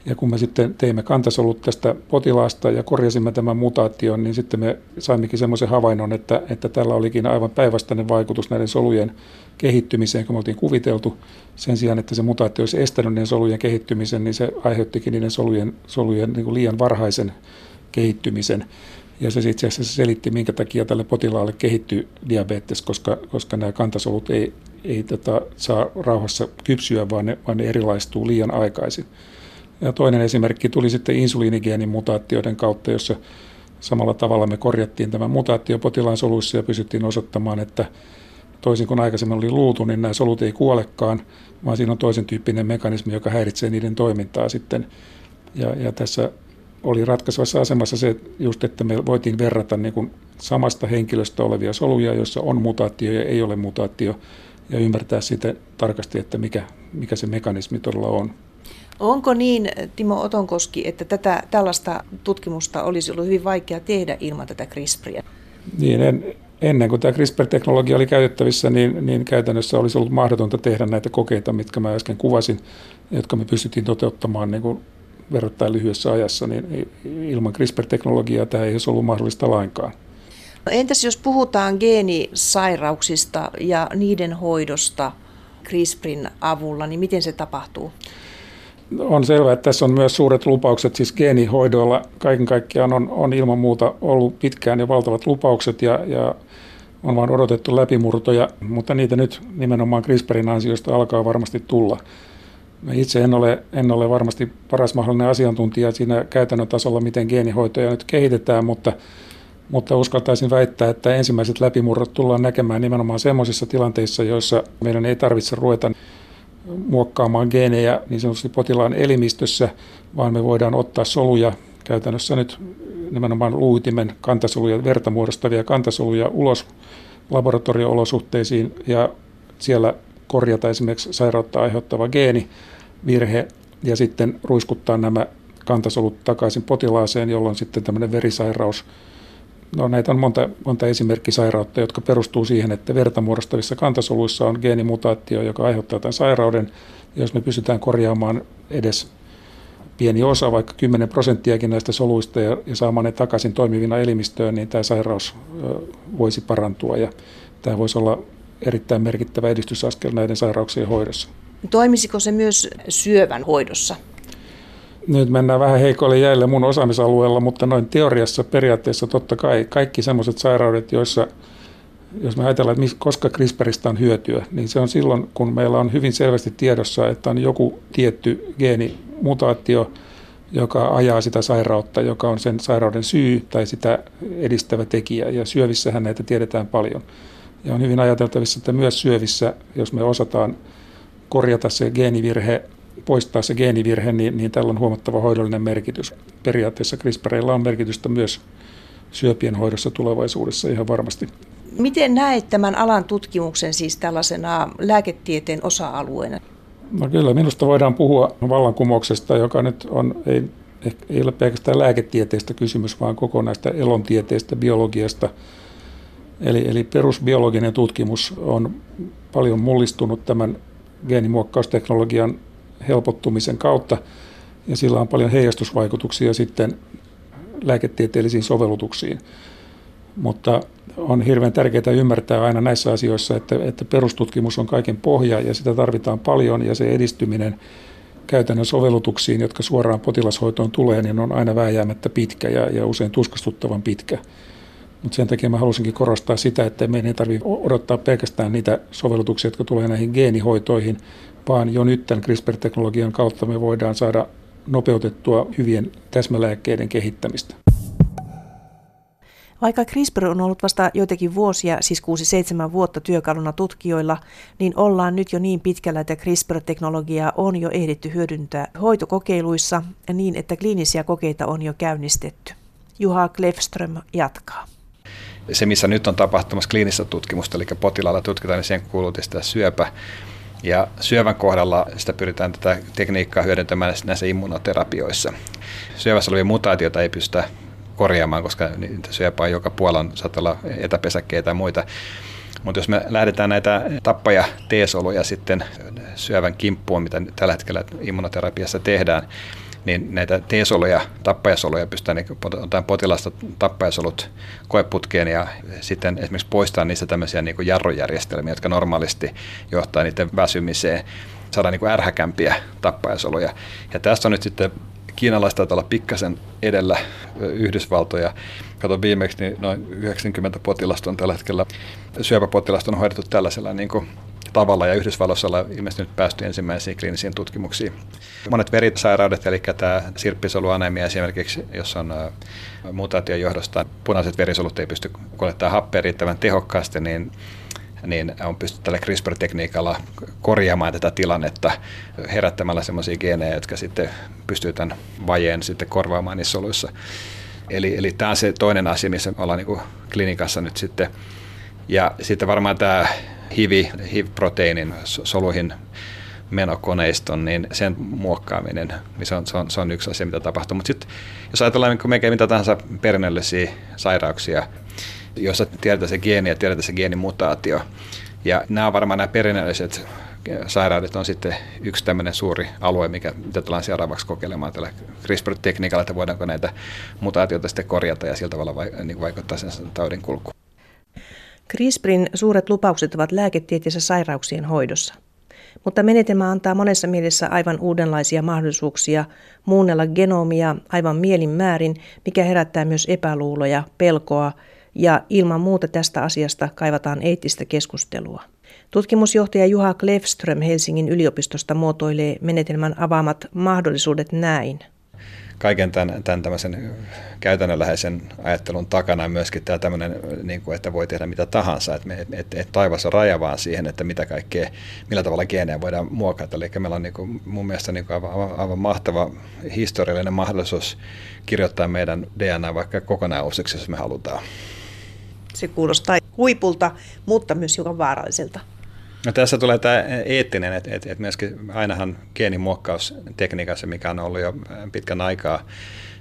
Ja kun me sitten teimme kantasolut tästä potilaasta ja korjasimme tämän mutaation, niin sitten me saimmekin semmoisen havainnon, että, että tällä olikin aivan päinvastainen vaikutus näiden solujen kehittymiseen, kun me oltiin kuviteltu. Sen sijaan, että se mutaatio olisi estänyt niiden solujen kehittymisen, niin se aiheuttikin niiden solujen, solujen niin kuin liian varhaisen kehittymisen. Ja se itse asiassa selitti, minkä takia tälle potilaalle kehittyy diabetes, koska, koska nämä kantasolut ei, ei tota, saa rauhassa kypsyä, vaan ne, vaan ne erilaistuu liian aikaisin. Ja toinen esimerkki tuli sitten insuliinigeenin mutaatioiden kautta, jossa samalla tavalla me korjattiin tämä mutaatio potilaan soluissa ja pysyttiin osoittamaan, että toisin kuin aikaisemmin oli luultu, niin nämä solut ei kuolekaan, vaan siinä on toisen tyyppinen mekanismi, joka häiritsee niiden toimintaa sitten. Ja, ja tässä oli ratkaisevassa asemassa se just, että me voitiin verrata niin kuin samasta henkilöstä olevia soluja, joissa on mutaatio ja ei ole mutaatio, ja ymmärtää sitä tarkasti, että mikä, mikä se mekanismi todella on. Onko niin, Timo Otonkoski, että tätä, tällaista tutkimusta olisi ollut hyvin vaikea tehdä ilman tätä CRISPRia? Niin, en, ennen kuin tämä CRISPR-teknologia oli käytettävissä, niin, niin käytännössä olisi ollut mahdotonta tehdä näitä kokeita, mitkä mä äsken kuvasin, jotka me pystyttiin toteuttamaan niin kuin verrattain lyhyessä ajassa, niin ilman CRISPR-teknologiaa tämä ei olisi ollut mahdollista lainkaan. No entäs jos puhutaan geenisairauksista ja niiden hoidosta CRISPRin avulla, niin miten se tapahtuu? On selvää, että tässä on myös suuret lupaukset, siis geenihoidoilla kaiken kaikkiaan on, on ilman muuta ollut pitkään ja valtavat lupaukset ja, ja on vaan odotettu läpimurtoja, mutta niitä nyt nimenomaan CRISPRin ansiosta alkaa varmasti tulla. Mä itse en ole, en ole varmasti paras mahdollinen asiantuntija siinä käytännön tasolla, miten geenihoitoja nyt kehitetään, mutta, mutta uskaltaisin väittää, että ensimmäiset läpimurrot tullaan näkemään nimenomaan sellaisissa tilanteissa, joissa meidän ei tarvitse ruveta muokkaamaan geenejä niin sanotusti potilaan elimistössä, vaan me voidaan ottaa soluja, käytännössä nyt nimenomaan luutimen kantasoluja, verta muodostavia kantasoluja ulos laboratorio-olosuhteisiin ja siellä korjata esimerkiksi sairautta aiheuttava geenivirhe ja sitten ruiskuttaa nämä kantasolut takaisin potilaaseen, jolloin sitten tämmöinen verisairaus No näitä on monta, monta esimerkkisairautta, jotka perustuu siihen, että verta muodostavissa kantasoluissa on geenimutaatio, joka aiheuttaa tämän sairauden. Jos me pystytään korjaamaan edes pieni osa, vaikka 10 prosenttiakin näistä soluista ja, ja saamaan ne takaisin toimivina elimistöön, niin tämä sairaus voisi parantua ja tämä voisi olla erittäin merkittävä edistysaskel näiden sairauksien hoidossa. Toimisiko se myös syövän hoidossa? Nyt mennään vähän heikoille jäille mun osaamisalueella, mutta noin teoriassa periaatteessa totta kai kaikki sellaiset sairaudet, joissa jos me ajatellaan, että koska CRISPRistä on hyötyä, niin se on silloin, kun meillä on hyvin selvästi tiedossa, että on joku tietty geenimutaatio, joka ajaa sitä sairautta, joka on sen sairauden syy tai sitä edistävä tekijä. Ja syövissähän näitä tiedetään paljon. Ja on hyvin ajateltavissa, että myös syövissä, jos me osataan korjata se geenivirhe, poistaa se geenivirhe, niin, niin tällä on huomattava hoidollinen merkitys. Periaatteessa CRISPRilla on merkitystä myös syöpien hoidossa tulevaisuudessa ihan varmasti. Miten näet tämän alan tutkimuksen siis tällaisena lääketieteen osa-alueena? No kyllä, minusta voidaan puhua vallankumouksesta, joka nyt on, ei, ei ole pelkästään lääketieteestä kysymys, vaan kokonaista elontieteestä, biologiasta. Eli, eli perusbiologinen tutkimus on paljon mullistunut tämän geenimuokkausteknologian helpottumisen kautta, ja sillä on paljon heijastusvaikutuksia sitten lääketieteellisiin sovellutuksiin. Mutta on hirveän tärkeää ymmärtää aina näissä asioissa, että, että perustutkimus on kaiken pohja ja sitä tarvitaan paljon ja se edistyminen käytännön sovellutuksiin, jotka suoraan potilashoitoon tulee, niin on aina vääjäämättä pitkä ja, ja usein tuskastuttavan pitkä. Mutta sen takia mä halusinkin korostaa sitä, että meidän ei tarvitse odottaa pelkästään niitä sovellutuksia, jotka tulee näihin geenihoitoihin, vaan jo nyt tämän CRISPR-teknologian kautta me voidaan saada nopeutettua hyvien täsmälääkkeiden kehittämistä. Vaikka CRISPR on ollut vasta joitakin vuosia, siis 6-7 vuotta työkaluna tutkijoilla, niin ollaan nyt jo niin pitkällä, että CRISPR-teknologiaa on jo ehditty hyödyntää hoitokokeiluissa niin, että kliinisiä kokeita on jo käynnistetty. Juha Klefström jatkaa. Se, missä nyt on tapahtumassa kliinistä tutkimusta, eli potilaalla tutkitaan, niin siihen kuuluu syöpä. Ja syövän kohdalla sitä pyritään tätä tekniikkaa hyödyntämään näissä immunoterapioissa. Syövässä olevia mutaatioita ei pystytä korjaamaan, koska niitä syöpää joka puolella saattaa olla etäpesäkkeitä ja muita. Mutta jos me lähdetään näitä tappaja T-soluja sitten syövän kimppuun, mitä tällä hetkellä immunoterapiassa tehdään, niin näitä T-soluja, tappajasoluja pystytään niin ottamaan potilasta tappajasolut koeputkeen ja sitten esimerkiksi poistaa niistä tämmöisiä niin kuin jarrujärjestelmiä, jotka normaalisti johtaa niiden väsymiseen saada niin kuin ärhäkämpiä tappajasoluja. Ja tässä on nyt sitten kiinalaiset taitaa olla pikkasen edellä Yhdysvaltoja. Kato viimeksi, niin noin 90 potilasta on tällä hetkellä, syöpäpotilasta on hoidettu tällaisella niin kuin tavalla ja Yhdysvalloissa ollaan ilmeisesti nyt päästy ensimmäisiin kliinisiin tutkimuksiin. Monet verisairaudet, eli tämä sirppisoluanemia esimerkiksi, jos on mutaation johdosta punaiset verisolut ei pysty kuljettamaan happea riittävän tehokkaasti, niin niin on pystytty tällä CRISPR-tekniikalla korjaamaan tätä tilannetta herättämällä sellaisia geenejä, jotka sitten pystyy tämän vajeen sitten korvaamaan niissä soluissa. Eli, eli tämä on se toinen asia, missä ollaan niin klinikassa nyt sitten. Ja sitten varmaan tämä HIV, HIV-proteiinin soluihin menokoneiston, niin sen muokkaaminen, niin se on, se on, se on yksi asia, mitä tapahtuu. Mutta sitten jos ajatellaan niin mitä tahansa perinnöllisiä sairauksia, jossa tiedetään se geeni ja tiedetään se geenimutaatio. Ja nämä on varmaan nämä perinnölliset sairaudet on sitten yksi tämmöinen suuri alue, mikä, mitä tullaan seuraavaksi kokeilemaan tällä CRISPR-tekniikalla, että voidaanko näitä mutaatioita sitten korjata ja sillä tavalla niin vaikuttaa sen taudin kulkuun. CRISPRin suuret lupaukset ovat lääketieteessä sairauksien hoidossa. Mutta menetelmä antaa monessa mielessä aivan uudenlaisia mahdollisuuksia muunnella genomia aivan mielin määrin, mikä herättää myös epäluuloja, pelkoa ja ilman muuta tästä asiasta kaivataan eettistä keskustelua. Tutkimusjohtaja Juha Klefström Helsingin yliopistosta muotoilee menetelmän avaamat mahdollisuudet näin. Kaiken tämän, tämän tämmöisen käytännönläheisen ajattelun takana myöskin tämä tämmöinen, niin kuin, että voi tehdä mitä tahansa, että, me, että, että taivas on raja vaan siihen, että mitä kaikkea, millä tavalla geenejä voidaan muokata. Eli meillä on niin kuin, mun mielestä niin kuin aivan, aivan mahtava historiallinen mahdollisuus kirjoittaa meidän DNA vaikka kokonaan uusiksi, jos me halutaan. Se kuulostaa huipulta, mutta myös hiukan vaaralliselta. No tässä tulee tämä eettinen, että, että, että myöskin ainahan geenimuokkaustekniikassa, mikä on ollut jo pitkän aikaa,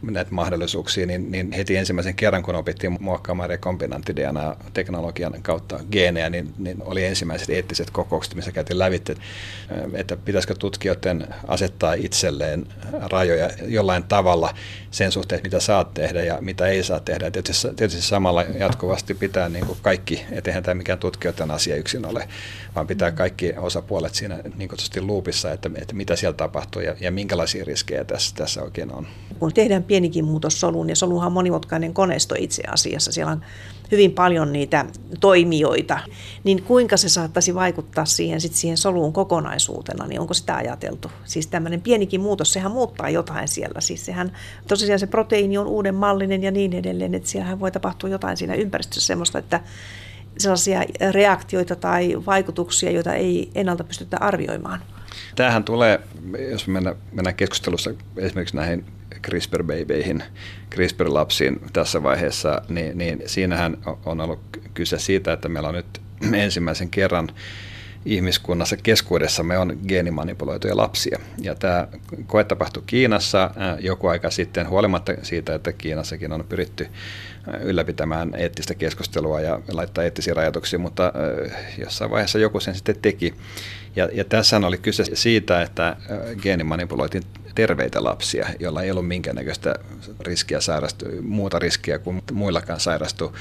näitä mahdollisuuksia, niin, niin heti ensimmäisen kerran, kun opittiin muokkaamaan rekombinantti DNA-teknologian kautta geenejä, niin, niin oli ensimmäiset eettiset kokoukset, missä käytiin lävitse, että pitäisikö tutkijoiden asettaa itselleen rajoja jollain tavalla sen suhteen, mitä saat tehdä ja mitä ei saa tehdä. Tietysti, tietysti samalla jatkuvasti pitää niin kuin kaikki, et eihän tämä mikään tutkijoiden asia yksin ole, vaan pitää kaikki osapuolet siinä niin kutsusti luupissa, että, että mitä siellä tapahtuu ja, ja minkälaisia riskejä tässä, tässä oikein on. Kun tehdään pienikin muutos soluun, ja soluhan on monimutkainen koneisto itse asiassa, siellä on hyvin paljon niitä toimijoita, niin kuinka se saattaisi vaikuttaa siihen, sit siihen soluun kokonaisuutena, niin onko sitä ajateltu? Siis tämmöinen pienikin muutos, sehän muuttaa jotain siellä. Siis sehän, tosiaan se proteiini on uuden mallinen ja niin edelleen, että siellähän voi tapahtua jotain siinä ympäristössä semmoista, että sellaisia reaktioita tai vaikutuksia, joita ei ennalta pystytä arvioimaan. Tämähän tulee, jos mennään, mennään keskustelussa esimerkiksi näihin CRISPR-babyihin, CRISPR-lapsiin tässä vaiheessa, niin, niin siinähän on ollut kyse siitä, että meillä on nyt ensimmäisen kerran ihmiskunnassa keskuudessamme on geenimanipuloituja lapsia. Ja tämä koe tapahtui Kiinassa joku aika sitten, huolimatta siitä, että Kiinassakin on pyritty ylläpitämään eettistä keskustelua ja laittaa eettisiä rajoituksia, mutta jossain vaiheessa joku sen sitten teki. Ja, ja tässä oli kyse siitä, että geenimanipuloitiin terveitä lapsia, joilla ei ollut minkäännäköistä riskiä sairastua, muuta riskiä kuin muillakaan sairastua.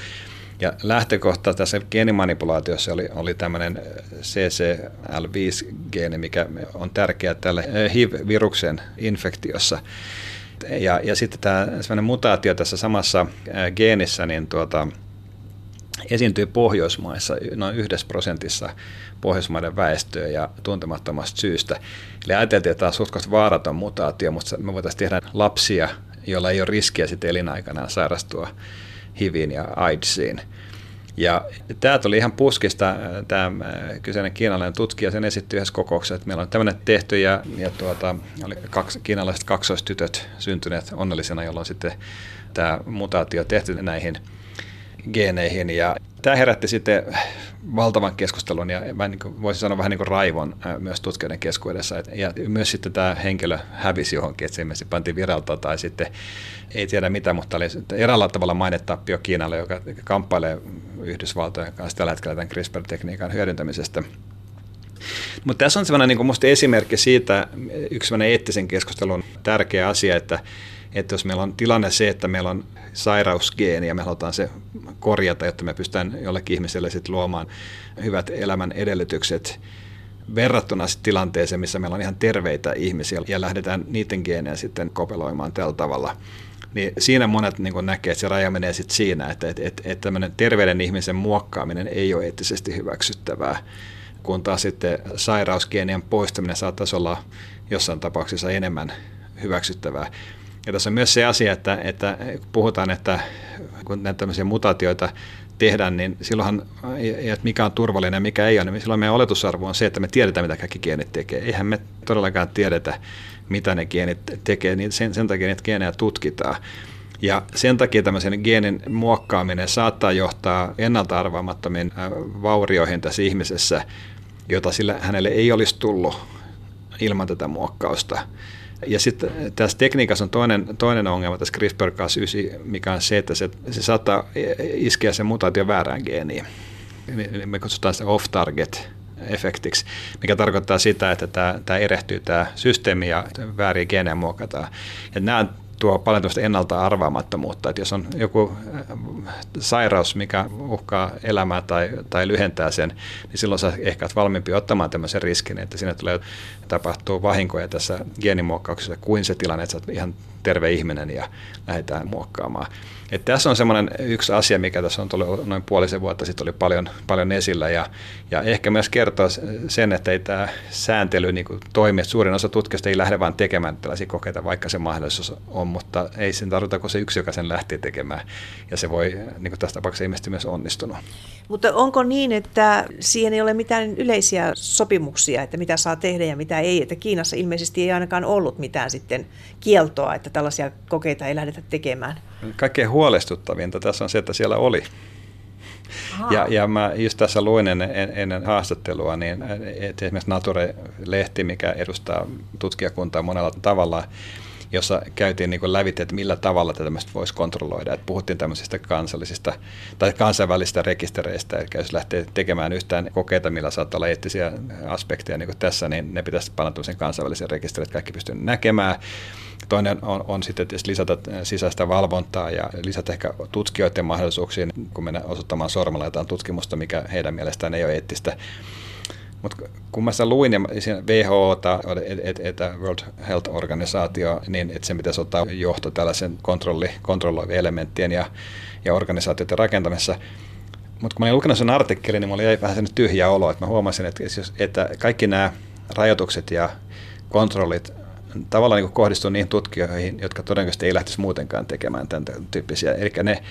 Ja lähtökohta tässä geenimanipulaatiossa oli, oli tämmöinen CCL5-geeni, mikä on tärkeä tälle HIV-viruksen infektiossa. Ja, ja sitten tämä mutaatio tässä samassa geenissä, niin tuota, esiintyy Pohjoismaissa noin yhdessä prosentissa Pohjoismaiden väestöä ja tuntemattomasta syystä. Eli ajateltiin, että tämä on suht vaaraton mutaatio, mutta me voitaisiin tehdä lapsia, joilla ei ole riskiä sitten elinaikanaan sairastua HIViin ja AIDSiin. Ja tämä tuli ihan puskista, tämä kyseinen kiinalainen tutkija sen esitti yhdessä kokouksessa, että meillä on tämmöinen tehty ja, ja tuota, oli kaksi, kiinalaiset kaksoistytöt syntyneet onnellisena, jolloin sitten tämä mutaatio tehty näihin geeneihin. Ja tämä herätti sitten valtavan keskustelun ja mä niin voisin sanoa vähän niin kuin raivon myös tutkijoiden keskuudessa. Ja myös sitten tämä henkilö hävisi johonkin, että se ilmeisesti pantiin viralta tai sitten ei tiedä mitä, mutta oli eräällä tavalla mainetappio Kiinalle, joka kamppailee Yhdysvaltojen kanssa tällä hetkellä tämän CRISPR-tekniikan hyödyntämisestä. Mutta tässä on sellainen niin musta esimerkki siitä, yksi sellainen eettisen keskustelun tärkeä asia, että, että jos meillä on tilanne se, että meillä on sairausgeeni ja me halutaan se korjata, jotta me pystytään jollekin ihmiselle sitten luomaan hyvät elämän edellytykset verrattuna tilanteeseen, missä meillä on ihan terveitä ihmisiä ja lähdetään niiden geenejä sitten kopeloimaan tällä tavalla. Niin siinä monet niin näkee, että se raja menee sitten siinä, että, että, että, että tämmöinen terveyden ihmisen muokkaaminen ei ole eettisesti hyväksyttävää, kun taas sitten sairausgeenien poistaminen saattaisi olla jossain tapauksessa enemmän hyväksyttävää. Ja tässä on myös se asia, että, että kun puhutaan, että kun näitä tämmöisiä mutaatioita tehdään, niin silloinhan, että mikä on turvallinen ja mikä ei ole, niin silloin meidän oletusarvo on se, että me tiedetään, mitä kaikki geenit tekee. Eihän me todellakaan tiedetä, mitä ne geenit tekee, niin sen, sen takia niitä geenejä tutkitaan. Ja sen takia tämmöisen geenin muokkaaminen saattaa johtaa ennalta arvaamattomiin äh, vaurioihin tässä ihmisessä, jota sillä hänelle ei olisi tullut ilman tätä muokkausta. Ja sitten tässä tekniikassa on toinen, toinen ongelma tässä CRISPR-Cas9, mikä on se, että se, se saattaa iskeä sen mutaatio väärään geeniin. Me kutsutaan sitä off-target efektiksi, mikä tarkoittaa sitä, että tämä, tämä erehtyy tämä systeemi ja vääriä geenejä muokataan. Ja nämä tuo paljon ennalta arvaamattomuutta, että jos on joku äh, sairaus, mikä uhkaa elämää tai, tai lyhentää sen, niin silloin sä ehkä olet valmiimpi ottamaan tämmöisen riskin, että siinä tulee tapahtuu vahinkoja tässä geenimuokkauksessa kuin se tilanne, että sä ihan terve ihminen ja lähdetään muokkaamaan. Et tässä on semmoinen yksi asia, mikä tässä on tullut noin puolisen vuotta sitten oli paljon, paljon esillä ja, ja ehkä myös kertoo sen, että ei tämä sääntely niin toimi, että suurin osa tutkijoista ei lähde vaan tekemään tällaisia kokeita, vaikka se mahdollisuus on, mutta ei sen tarvita kuin se yksi, joka sen lähtee tekemään ja se voi niin kuin tässä tapauksessa ilmeisesti myös onnistunut. Mutta onko niin, että siihen ei ole mitään yleisiä sopimuksia, että mitä saa tehdä ja mitä ei, että Kiinassa ilmeisesti ei ainakaan ollut mitään sitten kieltoa, että tällaisia kokeita ei lähdetä tekemään? Kaikkein huolestuttavinta tässä on se, että siellä oli. Ja, ja mä just tässä luin ennen, ennen haastattelua, niin että esimerkiksi Nature-lehti, mikä edustaa tutkijakuntaa monella tavalla, jossa käytiin niin lävitse, että millä tavalla tätä voisi kontrolloida. Että puhuttiin tämmöisistä kansallisista tai kansainvälisistä rekistereistä, eli jos lähtee tekemään yhtään kokeita, millä saattaa olla eettisiä aspekteja niin kuin tässä, niin ne pitäisi panna tämmöisen kansainvälisen rekisterin, että kaikki pystyy näkemään. Toinen on, on sitten tietysti lisätä sisäistä valvontaa ja lisätä ehkä tutkijoiden mahdollisuuksiin, kun mennään osoittamaan sormella jotain tutkimusta, mikä heidän mielestään ei ole eettistä mutta kun mä sitä luin, ja WHO, että World Health Organisaatio, niin että se pitäisi ottaa johto tällaisen kontrolli, kontrolloivien elementtien ja, ja organisaatioiden rakentamisessa. Mutta kun mä olin lukenut sen artikkelin, niin mulla jäi vähän sen tyhjä olo, että mä huomasin, että, että kaikki nämä rajoitukset ja kontrollit tavallaan niin kohdistuu niihin tutkijoihin, jotka todennäköisesti ei lähtisi muutenkaan tekemään tämän tyyppisiä. Eli ne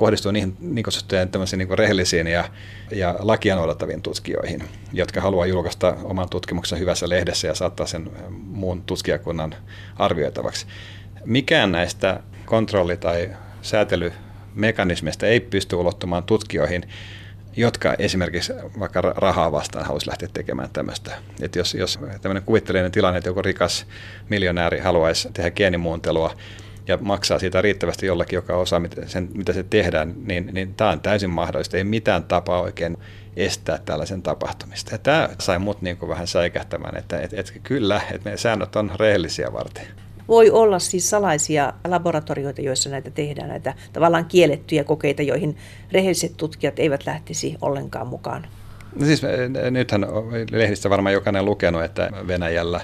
kohdistuu niihin niin tämmöisiin niin rehellisiin ja, ja lakia noudattaviin tutkijoihin, jotka haluaa julkaista oman tutkimuksen hyvässä lehdessä ja saattaa sen muun tutkijakunnan arvioitavaksi. Mikään näistä kontrolli- tai säätelymekanismeista ei pysty ulottumaan tutkijoihin, jotka esimerkiksi vaikka rahaa vastaan haluaisi lähteä tekemään tämmöistä. Että jos, jos tämmöinen kuvitteellinen tilanne, että joku rikas miljonääri haluaisi tehdä geenimuuntelua ja maksaa siitä riittävästi jollakin, joka osaa sen, mitä se tehdään, niin, niin tämä on täysin mahdollista. Ei mitään tapaa oikein estää tällaisen tapahtumista. Ja tämä sai mut niin kuin vähän säikähtämään, että et, et, kyllä, että meidän säännöt on rehellisiä varten voi olla siis salaisia laboratorioita, joissa näitä tehdään, näitä tavallaan kiellettyjä kokeita, joihin rehelliset tutkijat eivät lähtisi ollenkaan mukaan. No siis nythän lehdistä varmaan jokainen lukenut, että Venäjällä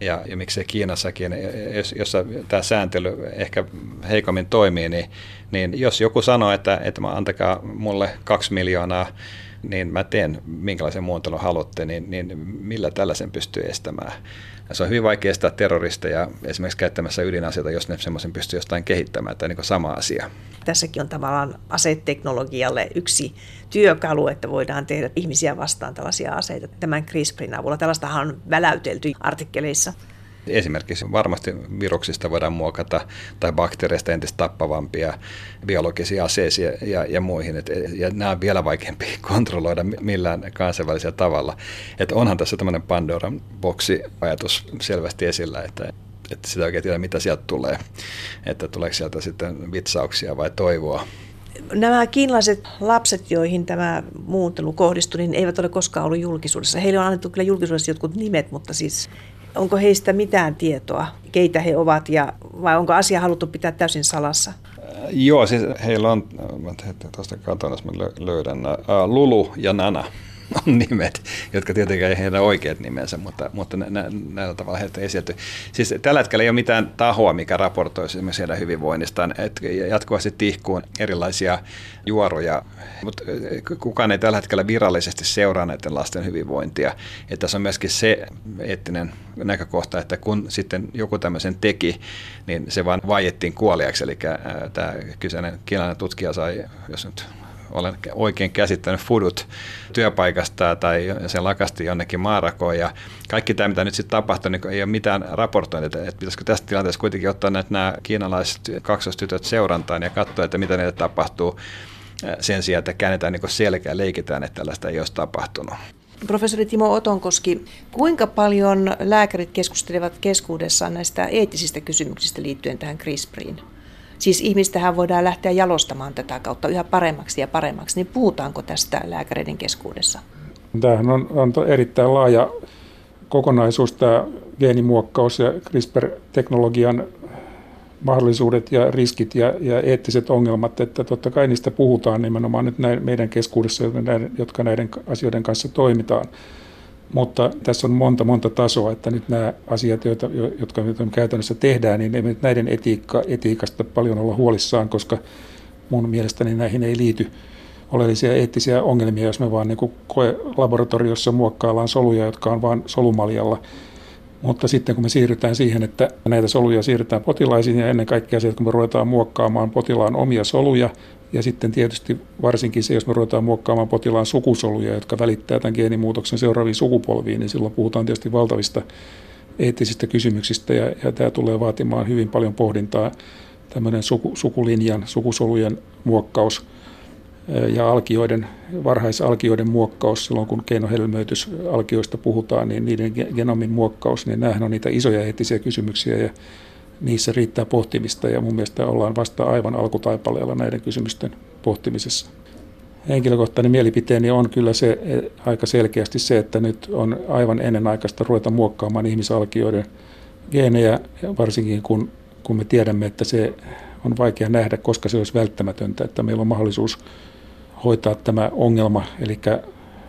ja, ja miksei Kiinassakin, jos, jossa tämä sääntely ehkä heikommin toimii, niin, niin jos joku sanoo, että, että antakaa mulle kaksi miljoonaa niin mä teen minkälaisen muuntelun haluatte, niin, niin millä tällaisen pystyy estämään. Se on hyvin vaikea estää terroristeja esimerkiksi käyttämässä ydinaseita, jos ne semmoisen pystyy jostain kehittämään, tai niin sama asia. Tässäkin on tavallaan aseteknologialle yksi työkalu, että voidaan tehdä ihmisiä vastaan tällaisia aseita tämän CRISPRin avulla. Tällaistahan on väläytelty artikkeleissa. Esimerkiksi varmasti viruksista voidaan muokata tai bakteereista entistä tappavampia biologisia aseisia ja, ja muihin. Et, ja nämä on vielä vaikeampi kontrolloida millään kansainvälisellä tavalla. Et onhan tässä tämmöinen Pandoran boksi-ajatus selvästi esillä, että, että sitä oikein tiedä, mitä sieltä tulee. Että tuleeko sieltä sitten vitsauksia vai toivoa. Nämä kiinalaiset lapset, joihin tämä muuntelu kohdistui, niin eivät ole koskaan ollut julkisuudessa. Heille on annettu kyllä julkisuudessa jotkut nimet, mutta siis Onko heistä mitään tietoa, keitä he ovat, ja, vai onko asia haluttu pitää täysin salassa? Joo, siis heillä on, mä tuosta katson, jos mä löydän, Lulu ja Nana on nimet, jotka tietenkään ei heidän oikeat nimensä, mutta, mutta nä, nä, näillä tavalla heitä esiintyy. Siis tällä hetkellä ei ole mitään tahoa, mikä raportoisi esimerkiksi heidän hyvinvoinnistaan. että jatkuvasti tihkuun erilaisia juoruja, mutta kukaan ei tällä hetkellä virallisesti seuraa näiden lasten hyvinvointia. Että tässä on myöskin se eettinen näkökohta, että kun sitten joku tämmöisen teki, niin se vaan vaiettiin kuoliaksi. Eli tämä kyseinen kiinalainen tutkija sai, jos nyt olen oikein käsittänyt fudut työpaikasta tai se lakasti jonnekin maarakoon ja kaikki tämä, mitä nyt sitten tapahtui, niin ei ole mitään raportointia, että pitäisikö tästä tilanteessa kuitenkin ottaa näitä nämä kiinalaiset kaksostytöt seurantaan ja katsoa, että mitä niille tapahtuu sen sijaan, että käännetään niin selkeä leikitään, että tällaista ei olisi tapahtunut. Professori Timo Otonkoski, kuinka paljon lääkärit keskustelevat keskuudessaan näistä eettisistä kysymyksistä liittyen tähän CRISPRiin? Siis ihmistähän voidaan lähteä jalostamaan tätä kautta yhä paremmaksi ja paremmaksi, niin puhutaanko tästä lääkäreiden keskuudessa? Tämähän on, on erittäin laaja kokonaisuus tämä geenimuokkaus ja CRISPR-teknologian mahdollisuudet ja riskit ja, ja eettiset ongelmat, että totta kai niistä puhutaan nimenomaan nyt näin, meidän keskuudessa, jotka näiden asioiden kanssa toimitaan. Mutta tässä on monta, monta tasoa, että nyt nämä asiat, joita, jotka nyt käytännössä tehdään, niin ei näiden etiikka, etiikasta paljon olla huolissaan, koska mun mielestäni näihin ei liity oleellisia eettisiä ongelmia, jos me vaan niin koe laboratoriossa muokkaillaan soluja, jotka on vain solumaljalla. Mutta sitten kun me siirrytään siihen, että näitä soluja siirretään potilaisiin ja ennen kaikkea se, että kun me ruvetaan muokkaamaan potilaan omia soluja ja sitten tietysti varsinkin se, jos me ruvetaan muokkaamaan potilaan sukusoluja, jotka välittää tämän geenimuutoksen seuraaviin sukupolviin, niin silloin puhutaan tietysti valtavista eettisistä kysymyksistä ja, ja tämä tulee vaatimaan hyvin paljon pohdintaa tämmöinen suku, sukulinjan, sukusolujen muokkaus. Ja alkioiden, varhaisalkioiden muokkaus, silloin kun keinohelmöitysalkioista puhutaan, niin niiden genomin muokkaus, niin nämähän on niitä isoja eettisiä kysymyksiä ja niissä riittää pohtimista ja mun mielestä ollaan vasta aivan alkutaipaleella näiden kysymysten pohtimisessa. Henkilökohtainen mielipiteeni on kyllä se e, aika selkeästi se, että nyt on aivan ennenaikaista ruveta muokkaamaan ihmisalkioiden geenejä, varsinkin kun, kun me tiedämme, että se on vaikea nähdä, koska se olisi välttämätöntä, että meillä on mahdollisuus hoitaa tämä ongelma, eli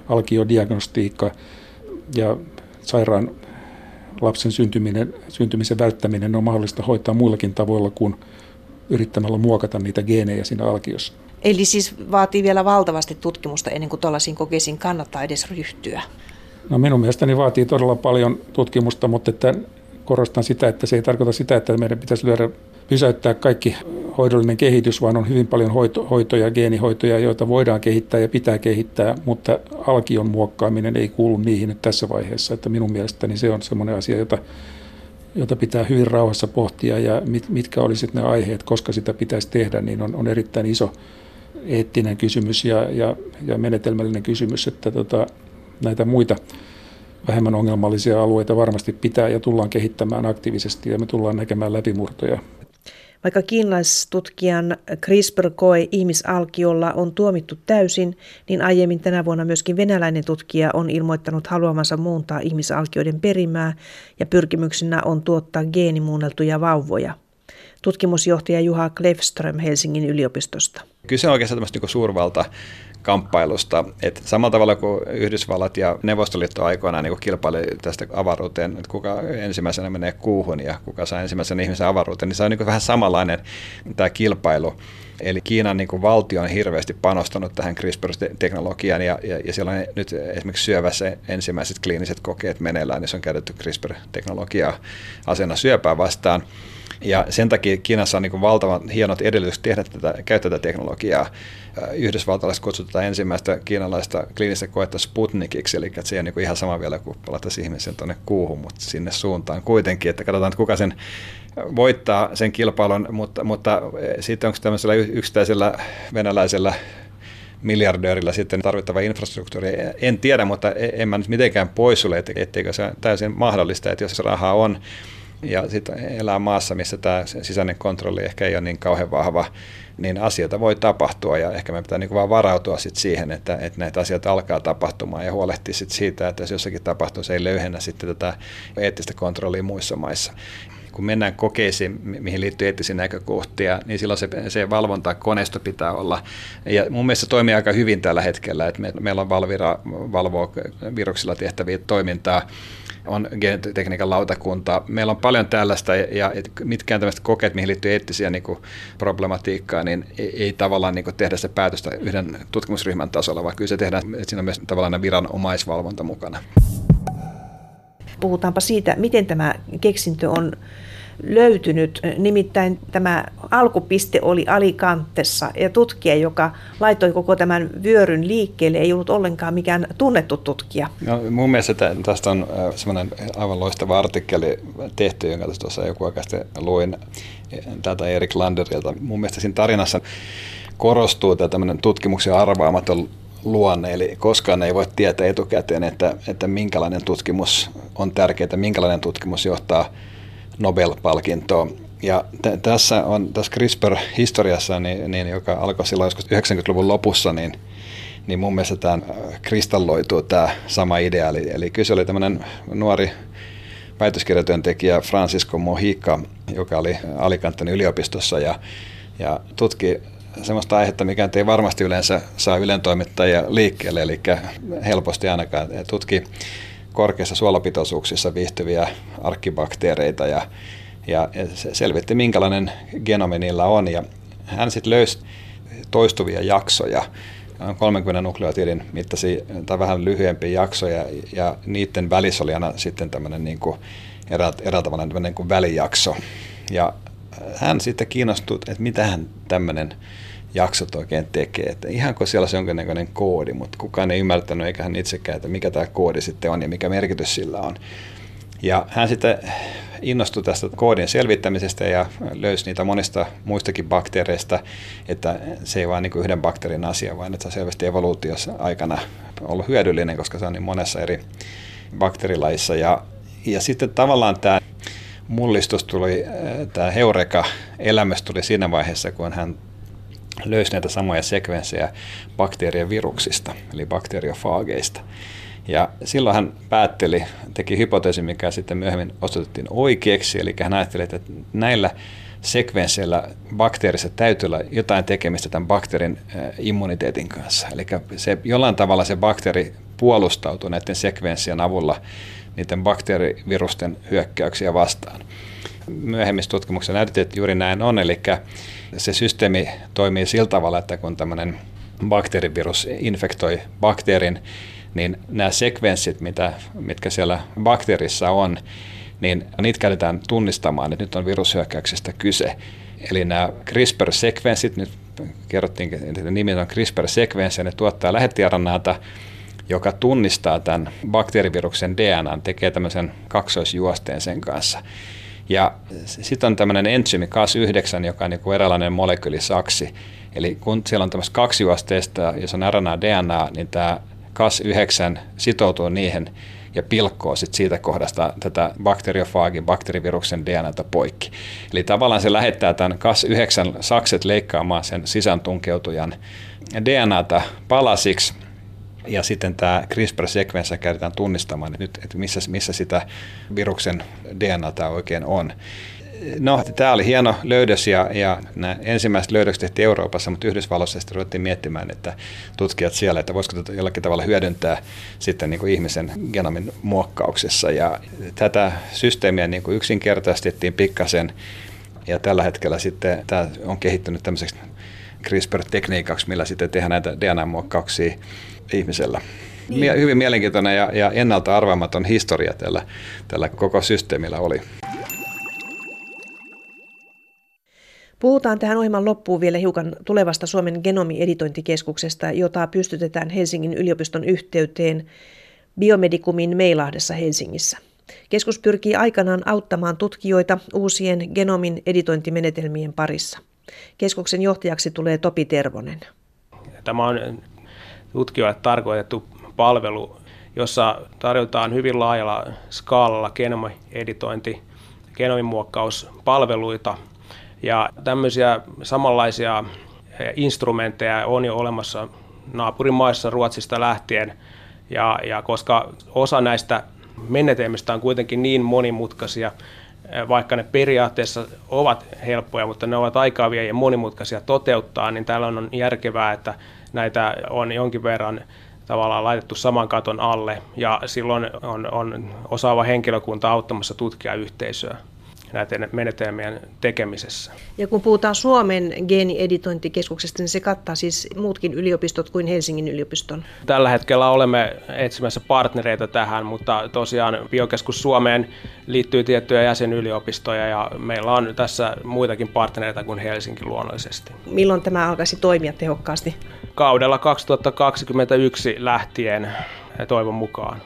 alkiodiagnostiikka ja sairaan lapsen syntyminen, syntymisen välttäminen on mahdollista hoitaa muillakin tavoilla kuin yrittämällä muokata niitä geenejä siinä alkiossa. Eli siis vaatii vielä valtavasti tutkimusta ennen kuin tuollaisiin kokeisiin kannattaa edes ryhtyä? No minun mielestäni vaatii todella paljon tutkimusta, mutta että korostan sitä, että se ei tarkoita sitä, että meidän pitäisi lyödä pysäyttää kaikki hoidollinen kehitys, vaan on hyvin paljon hoito, hoitoja, geenihoitoja, joita voidaan kehittää ja pitää kehittää, mutta alkion muokkaaminen ei kuulu niihin nyt tässä vaiheessa. Että minun mielestäni se on sellainen asia, jota, jota pitää hyvin rauhassa pohtia ja mit, mitkä olisivat ne aiheet, koska sitä pitäisi tehdä, niin on, on erittäin iso eettinen kysymys ja, ja, ja menetelmällinen kysymys, että tota, näitä muita vähemmän ongelmallisia alueita varmasti pitää ja tullaan kehittämään aktiivisesti ja me tullaan näkemään läpimurtoja vaikka kiinalaistutkijan CRISPR-koe ihmisalkiolla on tuomittu täysin, niin aiemmin tänä vuonna myöskin venäläinen tutkija on ilmoittanut haluamansa muuntaa ihmisalkioiden perimää ja pyrkimyksenä on tuottaa geenimuunneltuja vauvoja. Tutkimusjohtaja Juha Klefström Helsingin yliopistosta. Kyse on oikeastaan tämmöistä niin suurvalta kamppailusta. Et samalla tavalla kuin Yhdysvallat ja Neuvostoliitto aikoinaan niin kilpaili tästä avaruuteen, että kuka ensimmäisenä menee kuuhun ja kuka saa ensimmäisen ihmisen avaruuteen, niin se on niin vähän samanlainen tämä kilpailu. Eli Kiinan niin valtio on hirveästi panostanut tähän CRISPR-teknologiaan ja, ja, ja siellä on nyt esimerkiksi syövässä ensimmäiset kliiniset kokeet meneillään, niin se on käytetty CRISPR-teknologiaa asena syöpää vastaan. Ja sen takia Kiinassa on niin valtavan hienot edellytykset tehdä tätä, käyttää tätä teknologiaa. Yhdysvaltalaiset kutsutaan ensimmäistä kiinalaista kliinistä koetta Sputnikiksi, eli se ole niin ihan sama vielä kuin palattaisiin ihmisen tuonne kuuhun, mutta sinne suuntaan kuitenkin, että katsotaan, että kuka sen voittaa sen kilpailun, mutta, mutta sitten onko tämmöisellä yksittäisellä venäläisellä miljardöörillä sitten tarvittava infrastruktuuri. En tiedä, mutta e-, en mä nyt mitenkään pois sulle, etteikö se täysin mahdollista, että jos rahaa on, ja sitten elää maassa, missä tämä sisäinen kontrolli ehkä ei ole niin kauhean vahva, niin asioita voi tapahtua. Ja ehkä me pitää niin vaan varautua sit siihen, että, että näitä asioita alkaa tapahtumaan ja huolehtia sit siitä, että jos jossakin tapahtuu, se ei löyhennä sitten tätä eettistä kontrollia muissa maissa. Kun mennään kokeisiin, mihin liittyy eettisiä näkökohtia, niin silloin se, se valvontakoneisto pitää olla. Ja mun mielestä se toimii aika hyvin tällä hetkellä, että me, meillä on Valvira valvoo viruksilla tehtäviä toimintaa, on genetekniikan lautakunta. Meillä on paljon tällaista ja mitkään tämmöistä kokeet, mihin liittyy eettisiä niin kuin problematiikkaa, niin ei, ei tavallaan niin kuin tehdä se päätöstä yhden tutkimusryhmän tasolla, vaan kyllä se tehdään, että siinä on myös tavallaan viranomaisvalvonta mukana. Puhutaanpa siitä, miten tämä keksintö on löytynyt. Nimittäin tämä alkupiste oli Alicantessa ja tutkija, joka laittoi koko tämän vyöryn liikkeelle, ei ollut ollenkaan mikään tunnettu tutkija. No, mun mielestä tästä on äh, semmoinen aivan loistava artikkeli tehty, jonka tuossa joku aika sitten luin tätä Erik Landerilta. Mun mielestä siinä tarinassa korostuu tämä tämmöinen tutkimuksen arvaamaton luonne, eli koskaan ei voi tietää etukäteen, että, että minkälainen tutkimus on tärkeää, minkälainen tutkimus johtaa Nobel-palkintoon. Ja t- tässä on tässä CRISPR-historiassa, niin, niin, joka alkoi silloin joskus 90-luvun lopussa, niin, niin mun mielestä tämä äh, kristalloituu tämä sama idea. Eli, eli kyse oli tämmöinen nuori väitöskirjatyöntekijä Francisco Mojica, joka oli Alicanten yliopistossa ja, ja tutki sellaista aihetta, mikä ei varmasti yleensä saa ylentoimittajia liikkeelle, eli helposti ainakaan tutki korkeissa suolapitoisuuksissa viihtyviä arkkibakteereita ja, ja selvitti, minkälainen genomi niillä on. Ja hän sitten löysi toistuvia jaksoja, 30 nukleotidin mittaisia tai vähän lyhyempiä jaksoja, ja niiden välissä oli aina sitten tämmöinen niin kuin eräällä niin kuin välijakso. Ja hän sitten kiinnostui, että mitähän tämmöinen jaksot oikein tekee. Että ihanko siellä on jonkinnäköinen koodi, mutta kukaan ei ymmärtänyt eikä hän itsekään, että mikä tämä koodi sitten on ja mikä merkitys sillä on. Ja hän sitten innostui tästä koodin selvittämisestä ja löysi niitä monista muistakin bakteereista, että se ei vain niin yhden bakteerin asia, vaan että se on selvästi evoluutiossa aikana ollut hyödyllinen, koska se on niin monessa eri bakteerilajissa. Ja, ja sitten tavallaan tämä mullistus tuli, tämä Heureka-elämys tuli siinä vaiheessa, kun hän löysi näitä samoja sekvenssejä bakteerien viruksista, eli bakteriofaageista. Ja silloin hän päätteli, teki hypoteesi, mikä sitten myöhemmin osoitettiin oikeaksi, eli hän ajatteli, että näillä sekvensseillä bakteerissa täytyy olla jotain tekemistä tämän bakteerin immuniteetin kanssa. Eli se, jollain tavalla se bakteeri puolustautuu näiden sekvenssien avulla niiden bakteerivirusten hyökkäyksiä vastaan. Myöhemmissä tutkimuksissa näytettiin, että juuri näin on, eli se systeemi toimii sillä tavalla, että kun tämmöinen bakteerivirus infektoi bakteerin, niin nämä sekvenssit, mitä, mitkä siellä bakteerissa on, niin niitä käytetään tunnistamaan, että nyt on virushyökkäyksestä kyse. Eli nämä CRISPR-sekvenssit, nyt kerrottiin, että nimi on CRISPR-sekvenssi, ne tuottaa lähettiaranaata, joka tunnistaa tämän bakteeriviruksen DNA, tekee tämmöisen kaksoisjuosteen sen kanssa. Ja sitten on tämmöinen entsyymi Cas9, joka on niin kuin eräänlainen molekyylisaksi. Eli kun siellä on tämmöistä kaksijuosteista, jos on RNA DNA, niin tämä Cas9 sitoutuu niihin ja pilkkoo sit siitä kohdasta tätä bakteriofaagin, bakteeriviruksen DNAta poikki. Eli tavallaan se lähettää tämän Cas9 sakset leikkaamaan sen sisään tunkeutujan DNAta palasiksi, ja sitten tämä CRISPR-sekvenssä käytetään tunnistamaan, että nyt että missä, missä sitä viruksen DNAta oikein on. No, tämä oli hieno löydös ja, ja nämä ensimmäiset löydökset tehtiin Euroopassa, mutta Yhdysvalloissa sitten ruvettiin miettimään, että tutkijat siellä, että voisiko tätä jollakin tavalla hyödyntää sitten niin kuin ihmisen genomin muokkauksessa. Ja tätä systeemiä niin kuin yksinkertaistettiin pikkasen ja tällä hetkellä sitten tämä on kehittynyt tämmöiseksi CRISPR-tekniikaksi, millä sitten tehdään näitä DNA-muokkauksia ihmisellä. Niin. Hyvin mielenkiintoinen ja, ja ennalta arvaamaton historia tällä, tällä koko systeemillä oli. Puhutaan tähän ohjelman loppuun vielä hiukan tulevasta Suomen genomieditointikeskuksesta, jota pystytetään Helsingin yliopiston yhteyteen Biomedikumin Meilahdessa Helsingissä. Keskus pyrkii aikanaan auttamaan tutkijoita uusien genomin editointimenetelmien parissa. Keskuksen johtajaksi tulee Topi Tervonen. Tämä on tutkijoille tarkoitettu palvelu, jossa tarjotaan hyvin laajalla skaalalla genomieditointi, genomimuokkauspalveluita – ja tämmöisiä samanlaisia eh, instrumentteja on jo olemassa naapurimaissa Ruotsista lähtien. Ja, ja koska osa näistä menetelmistä on kuitenkin niin monimutkaisia, eh, vaikka ne periaatteessa ovat helppoja, mutta ne ovat aikaa ja monimutkaisia toteuttaa, niin täällä on järkevää, että näitä on jonkin verran tavallaan laitettu saman katon alle ja silloin on, on osaava henkilökunta auttamassa tutkijayhteisöä näiden menetelmien tekemisessä. Ja kun puhutaan Suomen geenieditointikeskuksesta, niin se kattaa siis muutkin yliopistot kuin Helsingin yliopiston? Tällä hetkellä olemme etsimässä partnereita tähän, mutta tosiaan Biokeskus Suomeen liittyy tiettyjä jäsenyliopistoja ja meillä on tässä muitakin partnereita kuin Helsinki luonnollisesti. Milloin tämä alkaisi toimia tehokkaasti? Kaudella 2021 lähtien toivon mukaan.